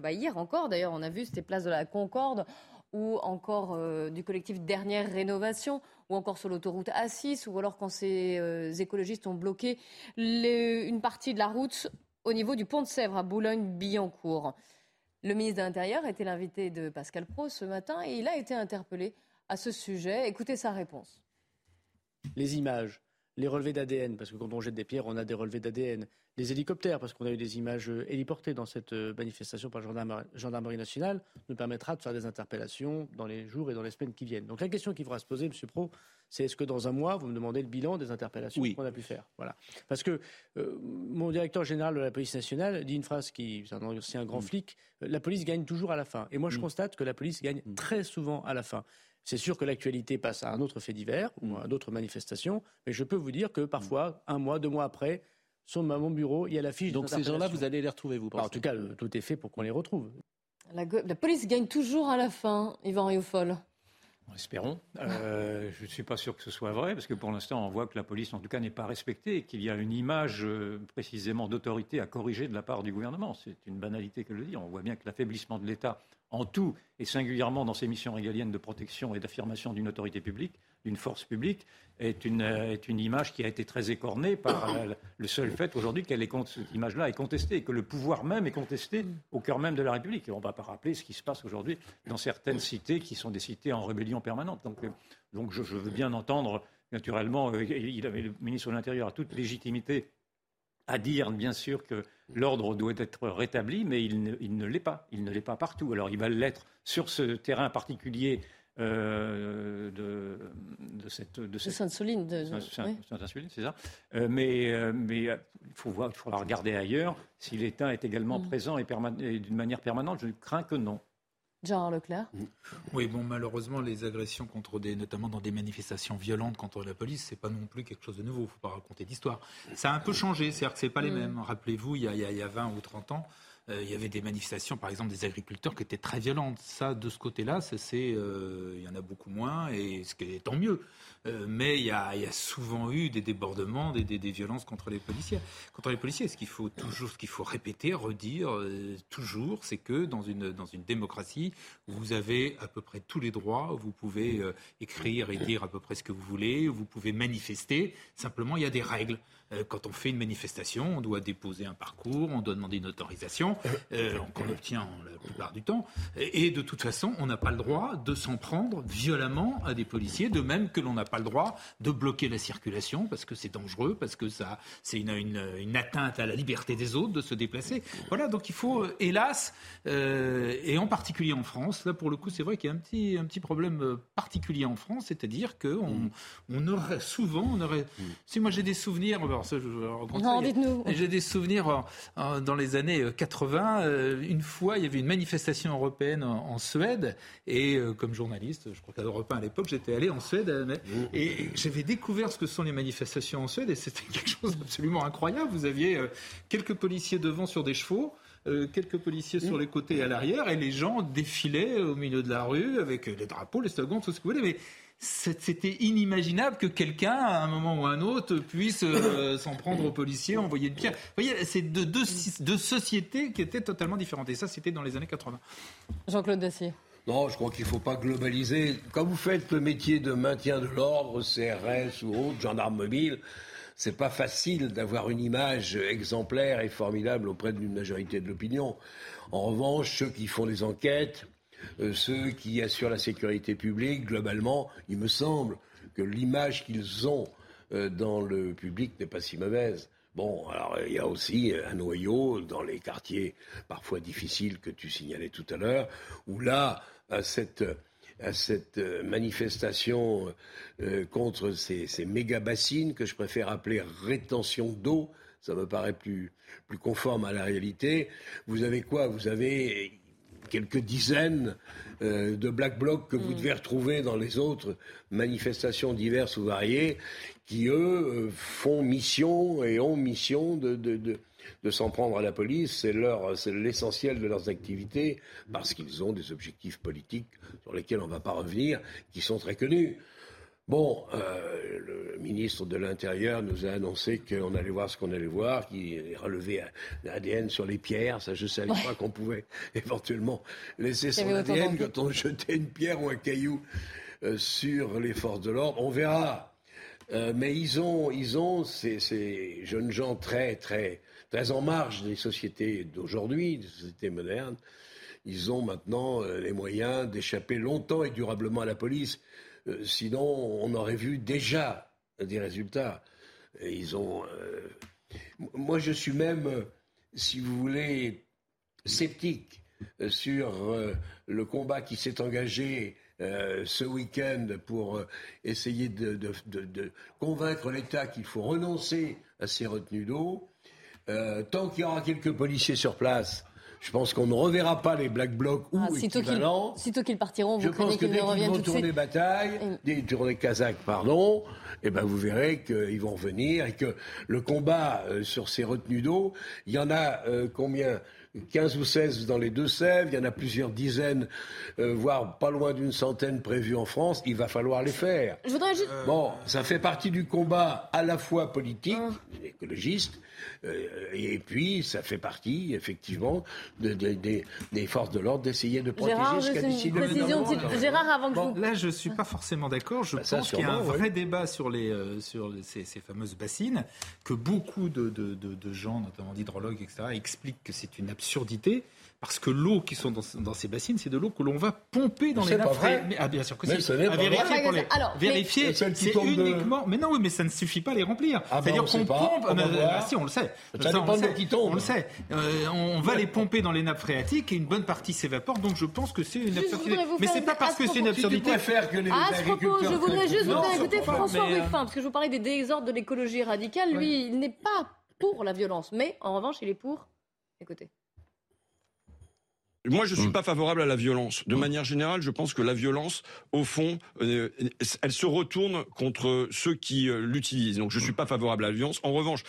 bah, hier encore d'ailleurs, on a vu, c'était place de la Concorde ou encore du collectif Dernière Rénovation ou encore sur l'autoroute A6, ou alors quand ces euh, écologistes ont bloqué une partie de la route au niveau du pont de Sèvres à Boulogne-Billancourt. Le ministre de l'Intérieur était l'invité de Pascal Pro ce matin et il a été interpellé à ce sujet. Écoutez sa réponse. Les images, les relevés d'ADN, parce que quand on jette des pierres, on a des relevés d'ADN, les hélicoptères, parce qu'on a eu des images euh, héliportées dans cette euh, manifestation par la gendarmerie, nationale, nous permettra de faire des interpellations dans les jours et dans les semaines qui viennent. Donc la question qu'il faudra se poser, M. Pro, c'est est-ce que dans un mois, vous me demandez le bilan des interpellations qu'on a pu faire? Voilà. Parce que euh, mon directeur général de la police nationale dit une phrase qui, c'est un grand mm. flic, la police gagne toujours à la fin. Et moi, je mm. constate que la police gagne mm. très souvent à la fin. C'est sûr que l'actualité passe à un autre fait divers ou à d'autres manifestations, mais je peux vous dire que parfois, un mois, deux mois après, sur mon bureau, il y a la fiche. Donc ces gens-là, vous allez les retrouver, vous pensez En tout cas, tout est fait pour qu'on les retrouve. La, police gagne toujours à la fin, Yvan Rioufol. Espérons. Euh, je ne suis pas sûr que ce soit vrai, parce que pour l'instant, on voit que la police, en tout cas, n'est pas respectée et qu'il y a une image euh, précisément d'autorité à corriger de la part du gouvernement. C'est une banalité que le dis. On voit bien que l'affaiblissement de l'État en tout, et singulièrement dans ses missions régaliennes de protection et d'affirmation d'une autorité publique, d'une force publique, est une, euh, image qui a été très écornée par le seul fait aujourd'hui qu'elle cette image-là est contestée, et que le pouvoir même est contesté au cœur même de la République. Et on ne va pas rappeler ce qui se passe aujourd'hui dans certaines cités qui sont des cités en rébellion permanente. Donc, euh, donc je, veux bien entendre, naturellement, euh, il avait, le ministre de l'Intérieur a toute légitimité à dire, bien sûr, que l'ordre doit être rétabli, mais il ne, l'est pas. Il ne l'est pas partout. Alors il va l'être sur ce terrain particulier euh, de, de, cette, de, Sainte-Soline. Sainte-Soline, c'est ça. Euh, mais euh, mais il faut voir, il faudra regarder ailleurs si l'État est également mm. présent et, et d'une manière permanente. Je crains que non. Gérard Leclerc. Mm. Oui, bon, malheureusement, les agressions contre des, notamment dans des manifestations violentes contre la police, c'est pas non plus quelque chose de nouveau. Il ne faut pas raconter d'histoire. Ça a un peu changé, c'est-à-dire que c'est pas les mm. mêmes. Rappelez-vous, il, y a, il y a 20 ou 30 ans, euh, il y avait des manifestations, par exemple, des agriculteurs qui étaient très violentes. Ça, de ce côté-là, c'est, euh, il y en a beaucoup moins, et ce qui est tant mieux. Euh, mais il y, a, souvent eu des débordements, des, violences contre les policiers. Contre les policiers, ce qu'il faut toujours, ce qu'il faut répéter, redire toujours, c'est que dans une dans une démocratie, vous avez à peu près tous les droits. Vous pouvez écrire et dire à peu près ce que vous voulez. Vous pouvez manifester. Simplement, il y a des règles. Euh, quand on fait une manifestation, on doit déposer un parcours, on doit demander une autorisation, euh, qu'on obtient la plupart du temps. Et de toute façon, on n'a pas le droit de s'en prendre violemment à des policiers, de même que l'on n'a pas le droit de bloquer la circulation parce que c'est dangereux, parce que ça, c'est une, une, atteinte à la liberté des autres de se déplacer. Voilà, donc il faut, euh, hélas, et en particulier en France, là pour le coup, c'est vrai qu'il y a un petit, un petit problème particulier en France, c'est-à-dire qu'on mm. on aurait souvent, on aurait, mm. si moi j'ai des souvenirs, j'ai des souvenirs dans les années 80. Euh, euh, une fois, il y avait une manifestation européenne en, Suède. Et euh, comme journaliste, je crois qu'à Europe 1 à l'époque, j'étais allé en Suède. et j'avais découvert ce que sont les manifestations en Suède. Et c'était quelque chose d'absolument incroyable. Vous aviez quelques policiers devant sur des chevaux. quelques policiers sur les côtés et à l'arrière, et les gens défilaient au milieu de la rue avec les drapeaux, les slogans, tout ce que vous voulez. Mais c'était inimaginable que quelqu'un, à un moment ou à un autre, puisse euh, s'en prendre aux policiers, envoyer une pierre. Vous voyez, c'est deux, deux, sociétés qui étaient totalement différentes. Et ça, c'était dans les années 80. Jean-Claude Dacier. Non, je crois qu'il ne faut pas globaliser. Quand vous faites le métier de maintien de l'ordre, CRS ou autre, gendarme mobile, c'est pas facile d'avoir une image exemplaire et formidable auprès d'une majorité de l'opinion. En revanche, ceux qui font des enquêtes, euh, ceux qui assurent la sécurité publique, globalement, il me semble que l'image qu'ils ont euh, dans le public n'est pas si mauvaise. Bon, alors il y a aussi un noyau dans les quartiers parfois difficiles que tu signalais tout à l'heure, où là, à cette, à cette manifestation euh, contre ces, ces méga bassines que je préfère appeler rétention d'eau, ça me paraît plus, plus conforme à la réalité. Vous avez quoi? Vous avez quelques dizaines euh, de black blocs que vous mm. devez retrouver dans les autres manifestations diverses ou variées, qui, eux, euh, font mission et ont mission de, de, de, de s'en prendre à la police. C'est, leur, c'est l'essentiel de leurs activités, parce qu'ils ont des objectifs politiques sur lesquels on ne va pas revenir, qui sont très connus. Bon, euh, le ministre de l'Intérieur nous a annoncé qu'on allait voir ce qu'on allait voir, qu'il relevait l'ADN sur les pierres. Ça, je ne savais pas qu'on pouvait éventuellement laisser son ADN quand on jetait une pierre ou un caillou euh, sur les forces de l'ordre. On verra. Euh, mais ils ont, ils ont ces, ces, jeunes gens très, très, très en marge des sociétés d'aujourd'hui, des sociétés modernes. Ils ont maintenant les moyens d'échapper longtemps et durablement à la police. Euh, sinon, on aurait vu déjà des résultats. ils ont. Euh, moi, je suis même, euh, si vous voulez, sceptique sur le combat qui s'est engagé ce week-end pour essayer de, convaincre l'État qu'il faut renoncer à ces retenues d'eau. tant qu'il y aura quelques policiers sur place, je pense qu'on ne reverra pas les Black Blocs ou ah, équivalents. Sitôt qu'ils partiront, vous craignez qu'ils ne reviennent tout de suite. bataille, des tournées kazakhs, pardon, et eh ben vous verrez qu'ils vont revenir et que le combat euh, sur ces retenues d'eau, il y en a euh, combien? 15 ou 16 dans les Deux-Sèvres, il y en a plusieurs dizaines, euh, voire pas loin d'une centaine prévues en France, il va falloir les faire. Je voudrais juste... Bon, ça fait partie du combat à la fois politique, ah. écologiste, euh, et puis, ça fait partie, effectivement, des forces de l'ordre d'essayer de protéger ce qu'a décidé le Gérard, avant que bon, Là, je ne suis pas forcément d'accord. Je bah, pense qu'il y a un vrai débat sur, les, euh, sur ces, fameuses bassines, que beaucoup de, de gens, notamment d'hydrologues, etc., expliquent que c'est une absurdité. Parce que l'eau qui sont dans, ces bassines, c'est de l'eau que l'on va pomper dans les nappes. Mais, ah, bien sûr que c'est. À vérifier pour les. Alors, vérifier, c'est uniquement. Mais non, oui, mais ça ne suffit pas à les remplir. Ah, C'est-à-dire qu'on pompe. Ah, si, on le sait. Ça, dépend de qui tombe. On le sait. Euh, on va les pomper dans les nappes phréatiques et une bonne partie s'évapore. Donc je pense que c'est une absurdité. Mais c'est pas parce que c'est une absurdité. À ce propos, je voudrais juste vous faire écouter François Ruffin, parce que je vous parlais des désordres de l'écologie radicale. Lui, il n'est pas pour la violence, mais en revanche, il est pour. Écoutez. Moi, je ne suis mm. pas favorable à la violence. De mm. manière générale, je pense que la violence, au fond, euh, elle se retourne contre ceux qui euh, l'utilisent. Donc, je ne suis pas favorable à la violence. En revanche,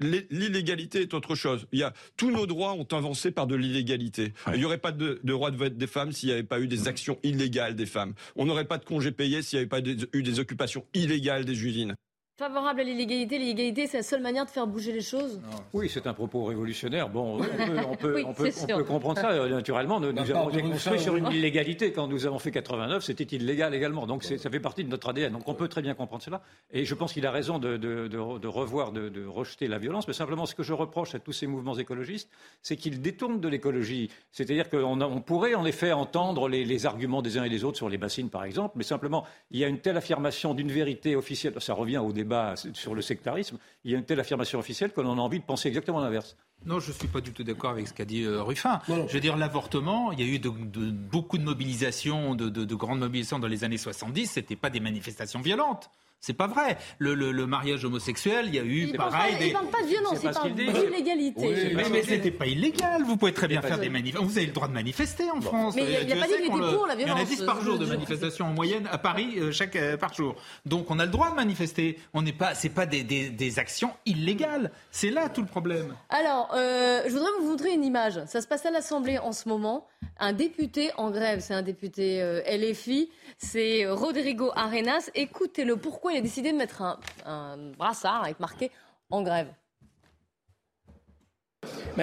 l'illégalité est autre chose. Il y a tous nos droits ont avancé par de l'illégalité. Il n'y aurait pas de, de droit de vote des femmes s'il n'y avait pas eu des actions illégales des femmes. On n'aurait pas de congés payés s'il n'y avait pas eu des occupations illégales des usines. Favorable à l'illégalité, l'illégalité, c'est la seule manière de faire bouger les choses Oui, c'est un propos révolutionnaire. Bon, on peut, on peut, comprendre ça, euh, naturellement. Nous, avons été construits sur une illégalité. Quand nous avons fait 89, c'était illégal également. Donc ça fait partie de notre ADN. Donc on peut très bien comprendre cela. Et je pense qu'il a raison de, de, revoir, de, rejeter la violence. Mais simplement, ce que je reproche à tous ces mouvements écologistes, c'est qu'ils détournent de l'écologie. C'est-à-dire qu'on on pourrait en effet entendre les, les arguments des uns et des autres sur les bassines, par exemple. Mais simplement, il y a une telle affirmation d'une vérité officielle. Ça revient au débat sur le sectarisme, il y a une telle affirmation officielle qu'on a envie de penser exactement l'inverse. Non, je ne suis pas du tout d'accord avec ce qu'a dit euh, Ruffin. Je veux dire, l'avortement, il y a eu beaucoup de mobilisations, de, de, grandes mobilisations dans les années 70, ce n'était pas des manifestations violentes. C'est pas vrai. Le, le, le, mariage homosexuel, il y a eu il pareil. Des... Il parle pas de violence, il parle d'illégalité. Oui, mais, c'était pas illégal. Vous pouvez très bien faire des manifestations. Vous avez le droit de manifester en France. Mais il n'y a, pas dit qu'il était pour la violence. Il y en a 10 par jour de manifestations en moyenne à Paris euh, chaque euh, par jour. Donc on a le droit de manifester. On n'est pas, c'est pas des, des, des, actions illégales. C'est là tout le problème. Alors, euh, je voudrais vous montrer une image. Ça se passe à l'Assemblée en ce moment. Un député en grève, c'est un député euh, LFI, c'est Rodrigo Arenas. Écoutez-le. Pourquoi il a décidé de mettre un, brassard avec marqué en grève.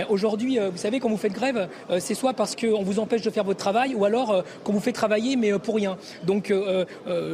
Aujourd'hui, vous savez, quand vous faites grève, c'est soit parce qu'on vous empêche de faire votre travail, ou alors qu'on vous fait travailler, mais pour rien. Donc,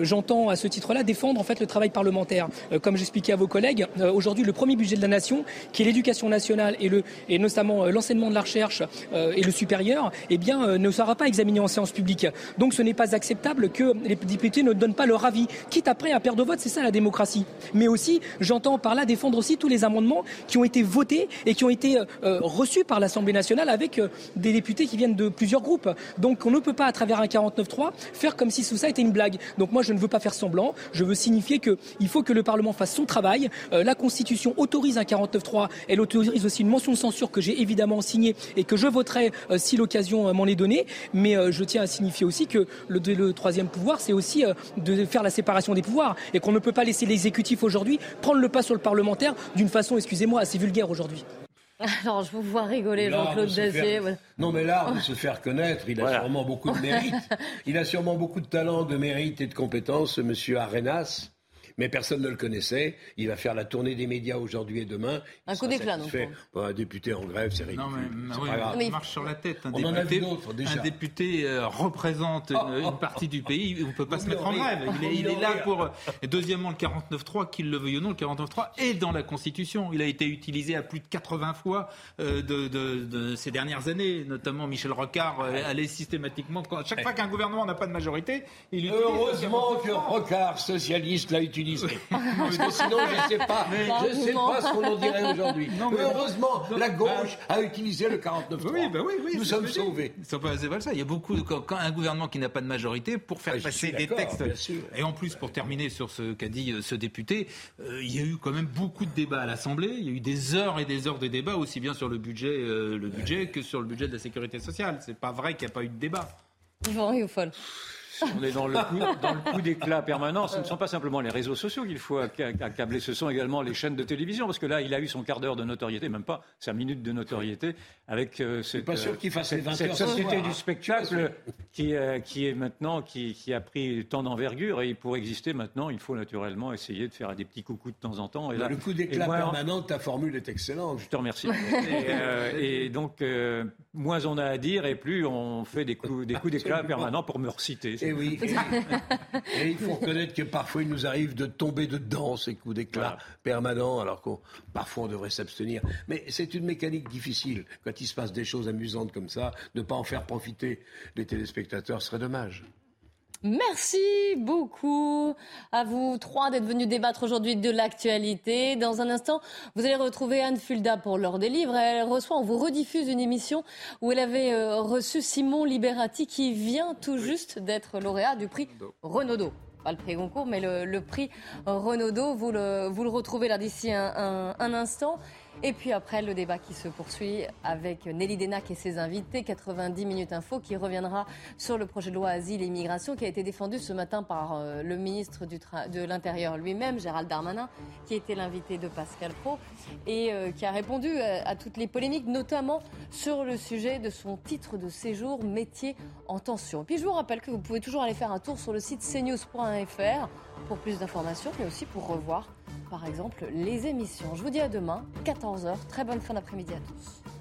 j'entends à ce titre-là défendre en fait le travail parlementaire. comme j'expliquais à vos collègues, aujourd'hui, le premier budget de la nation, qui est l'éducation nationale et, le, et notamment l'enseignement de la recherche et le supérieur, eh bien, ne sera pas examiné en séance publique. Donc, ce n'est pas acceptable que les députés ne donnent pas leur avis, quitte après à perdre vote. C'est ça la démocratie. Mais aussi, j'entends par là défendre aussi tous les amendements qui ont été votés et qui ont été euh, euh, reçus par l'Assemblée nationale avec euh, des députés qui viennent de plusieurs groupes. Donc on ne peut pas, à travers un 49-3, faire comme si tout ça était une blague. Donc moi, je ne veux pas faire semblant. Je veux signifier qu'il faut que le Parlement fasse son travail. la Constitution autorise un 49-3. Elle autorise aussi une mention de censure que j'ai évidemment signée et que je voterai si l'occasion m'en est donnée. Mais je tiens à signifier aussi que le, le troisième pouvoir, c'est aussi de faire la séparation des pouvoirs et qu'on ne peut pas laisser l'exécutif aujourd'hui prendre le pas sur le parlementaire d'une façon, excusez-moi, assez vulgaire aujourd'hui. Alors, je vous vois rigoler, Jean-Claude Dacier. Non, mais l'art de se faire connaître, il a sûrement beaucoup de mérite. Il a sûrement beaucoup de talent, de mérite et de compétences, Monsieur Arenas mais personne ne le connaissait. Il va faire la tournée des médias aujourd'hui et demain. Un coup d'éclat, non Un député en grève, c'est ridicule. Non, mais, il marche sur la tête. Un On député, en a déjà. Un député euh, représente une, partie du pays. On ne peut pas se mettre en grève. Il est, là pour. Et deuxièmement, le 49.3, qu'il le veuille ou non, le 49.3 est dans la Constitution. Il a été utilisé à plus de 80 fois euh, de, ces dernières années. Notamment, Michel Rocard euh, allait systématiquement. chaque fois qu'un gouvernement n'a pas de majorité, il utilise. Heureusement que Rocard, socialiste, l'a utilisé Parce que sinon, je ne sais pas, je sais pas ce qu'on en dirait aujourd'hui. Heureusement, la gauche a utilisé le 49 oui, bah oui, oui, Nous sommes sauvés. C'est pas, ça. Il y a beaucoup, quand, un gouvernement qui n'a pas de majorité, pour faire passer des textes, et en plus, pour terminer sur ce qu'a dit euh, ce député, euh, il y a eu quand même beaucoup de débats à l'Assemblée. Il y a eu des heures et des heures de débats, aussi bien sur le budget, euh, le budget que sur le budget de la sécurité sociale. C'est pas vrai qu'il n'y a pas eu de débat. Yvan Rioufol. On est dans le coup, dans le coup d'éclat permanent. Ce ne sont pas simplement les réseaux sociaux qu'il faut accabler, ce sont également les chaînes de télévision. Parce que là, il a eu son quart d'heure de notoriété, même pas sa minute de notoriété, avec euh, cette, pas sûr qu'il fasse cette, cette société du spectacle qui, euh, qui, est maintenant, qui, qui a pris tant d'envergure. Et pour exister maintenant, il faut naturellement essayer de faire des petits coucous de temps en temps. Et là, le coup d'éclat permanent, ta formule est excellente. Je te remercie. et, euh, et, donc, moins on a à dire et plus on fait des coups des coups d'éclat permanents pour me reciter. Et oui. Et, il faut reconnaître que parfois il nous arrive de tomber dedans, ces coups d'éclat permanents, alors qu'on parfois on devrait s'abstenir. Mais c'est une mécanique difficile. Quand il se passe des choses amusantes comme ça, ne pas en faire profiter les téléspectateurs serait dommage. Merci beaucoup à vous trois d'être venus débattre aujourd'hui de l'actualité. Dans un instant, vous allez retrouver Anne Fulda pour l'heure des livres. Elle reçoit, on vous rediffuse une émission où elle avait euh, reçu Simon Liberati qui vient tout juste d'être lauréat du prix Renaudot pas le prix Goncourt, mais le, prix Renaudot. Vous le, vous le retrouvez là d'ici un, un, instant. Et puis après, le débat qui se poursuit avec Nelly Denac et ses invités, 90 minutes info, qui reviendra sur le projet de loi Asile et Immigration qui a été défendu ce matin par euh, le ministre de l'Intérieur lui-même, Gérald Darmanin, qui était l'invité de Pascal Pro et euh, qui a répondu à, à, toutes les polémiques, notamment sur le sujet de son titre de séjour métier en tension. Puis je vous rappelle que vous pouvez toujours aller faire un tour sur le site cnews.fr pour plus d'informations, mais aussi pour revoir par exemple les émissions. Je vous dis à demain, 14h. Très bonne fin d'après-midi à tous.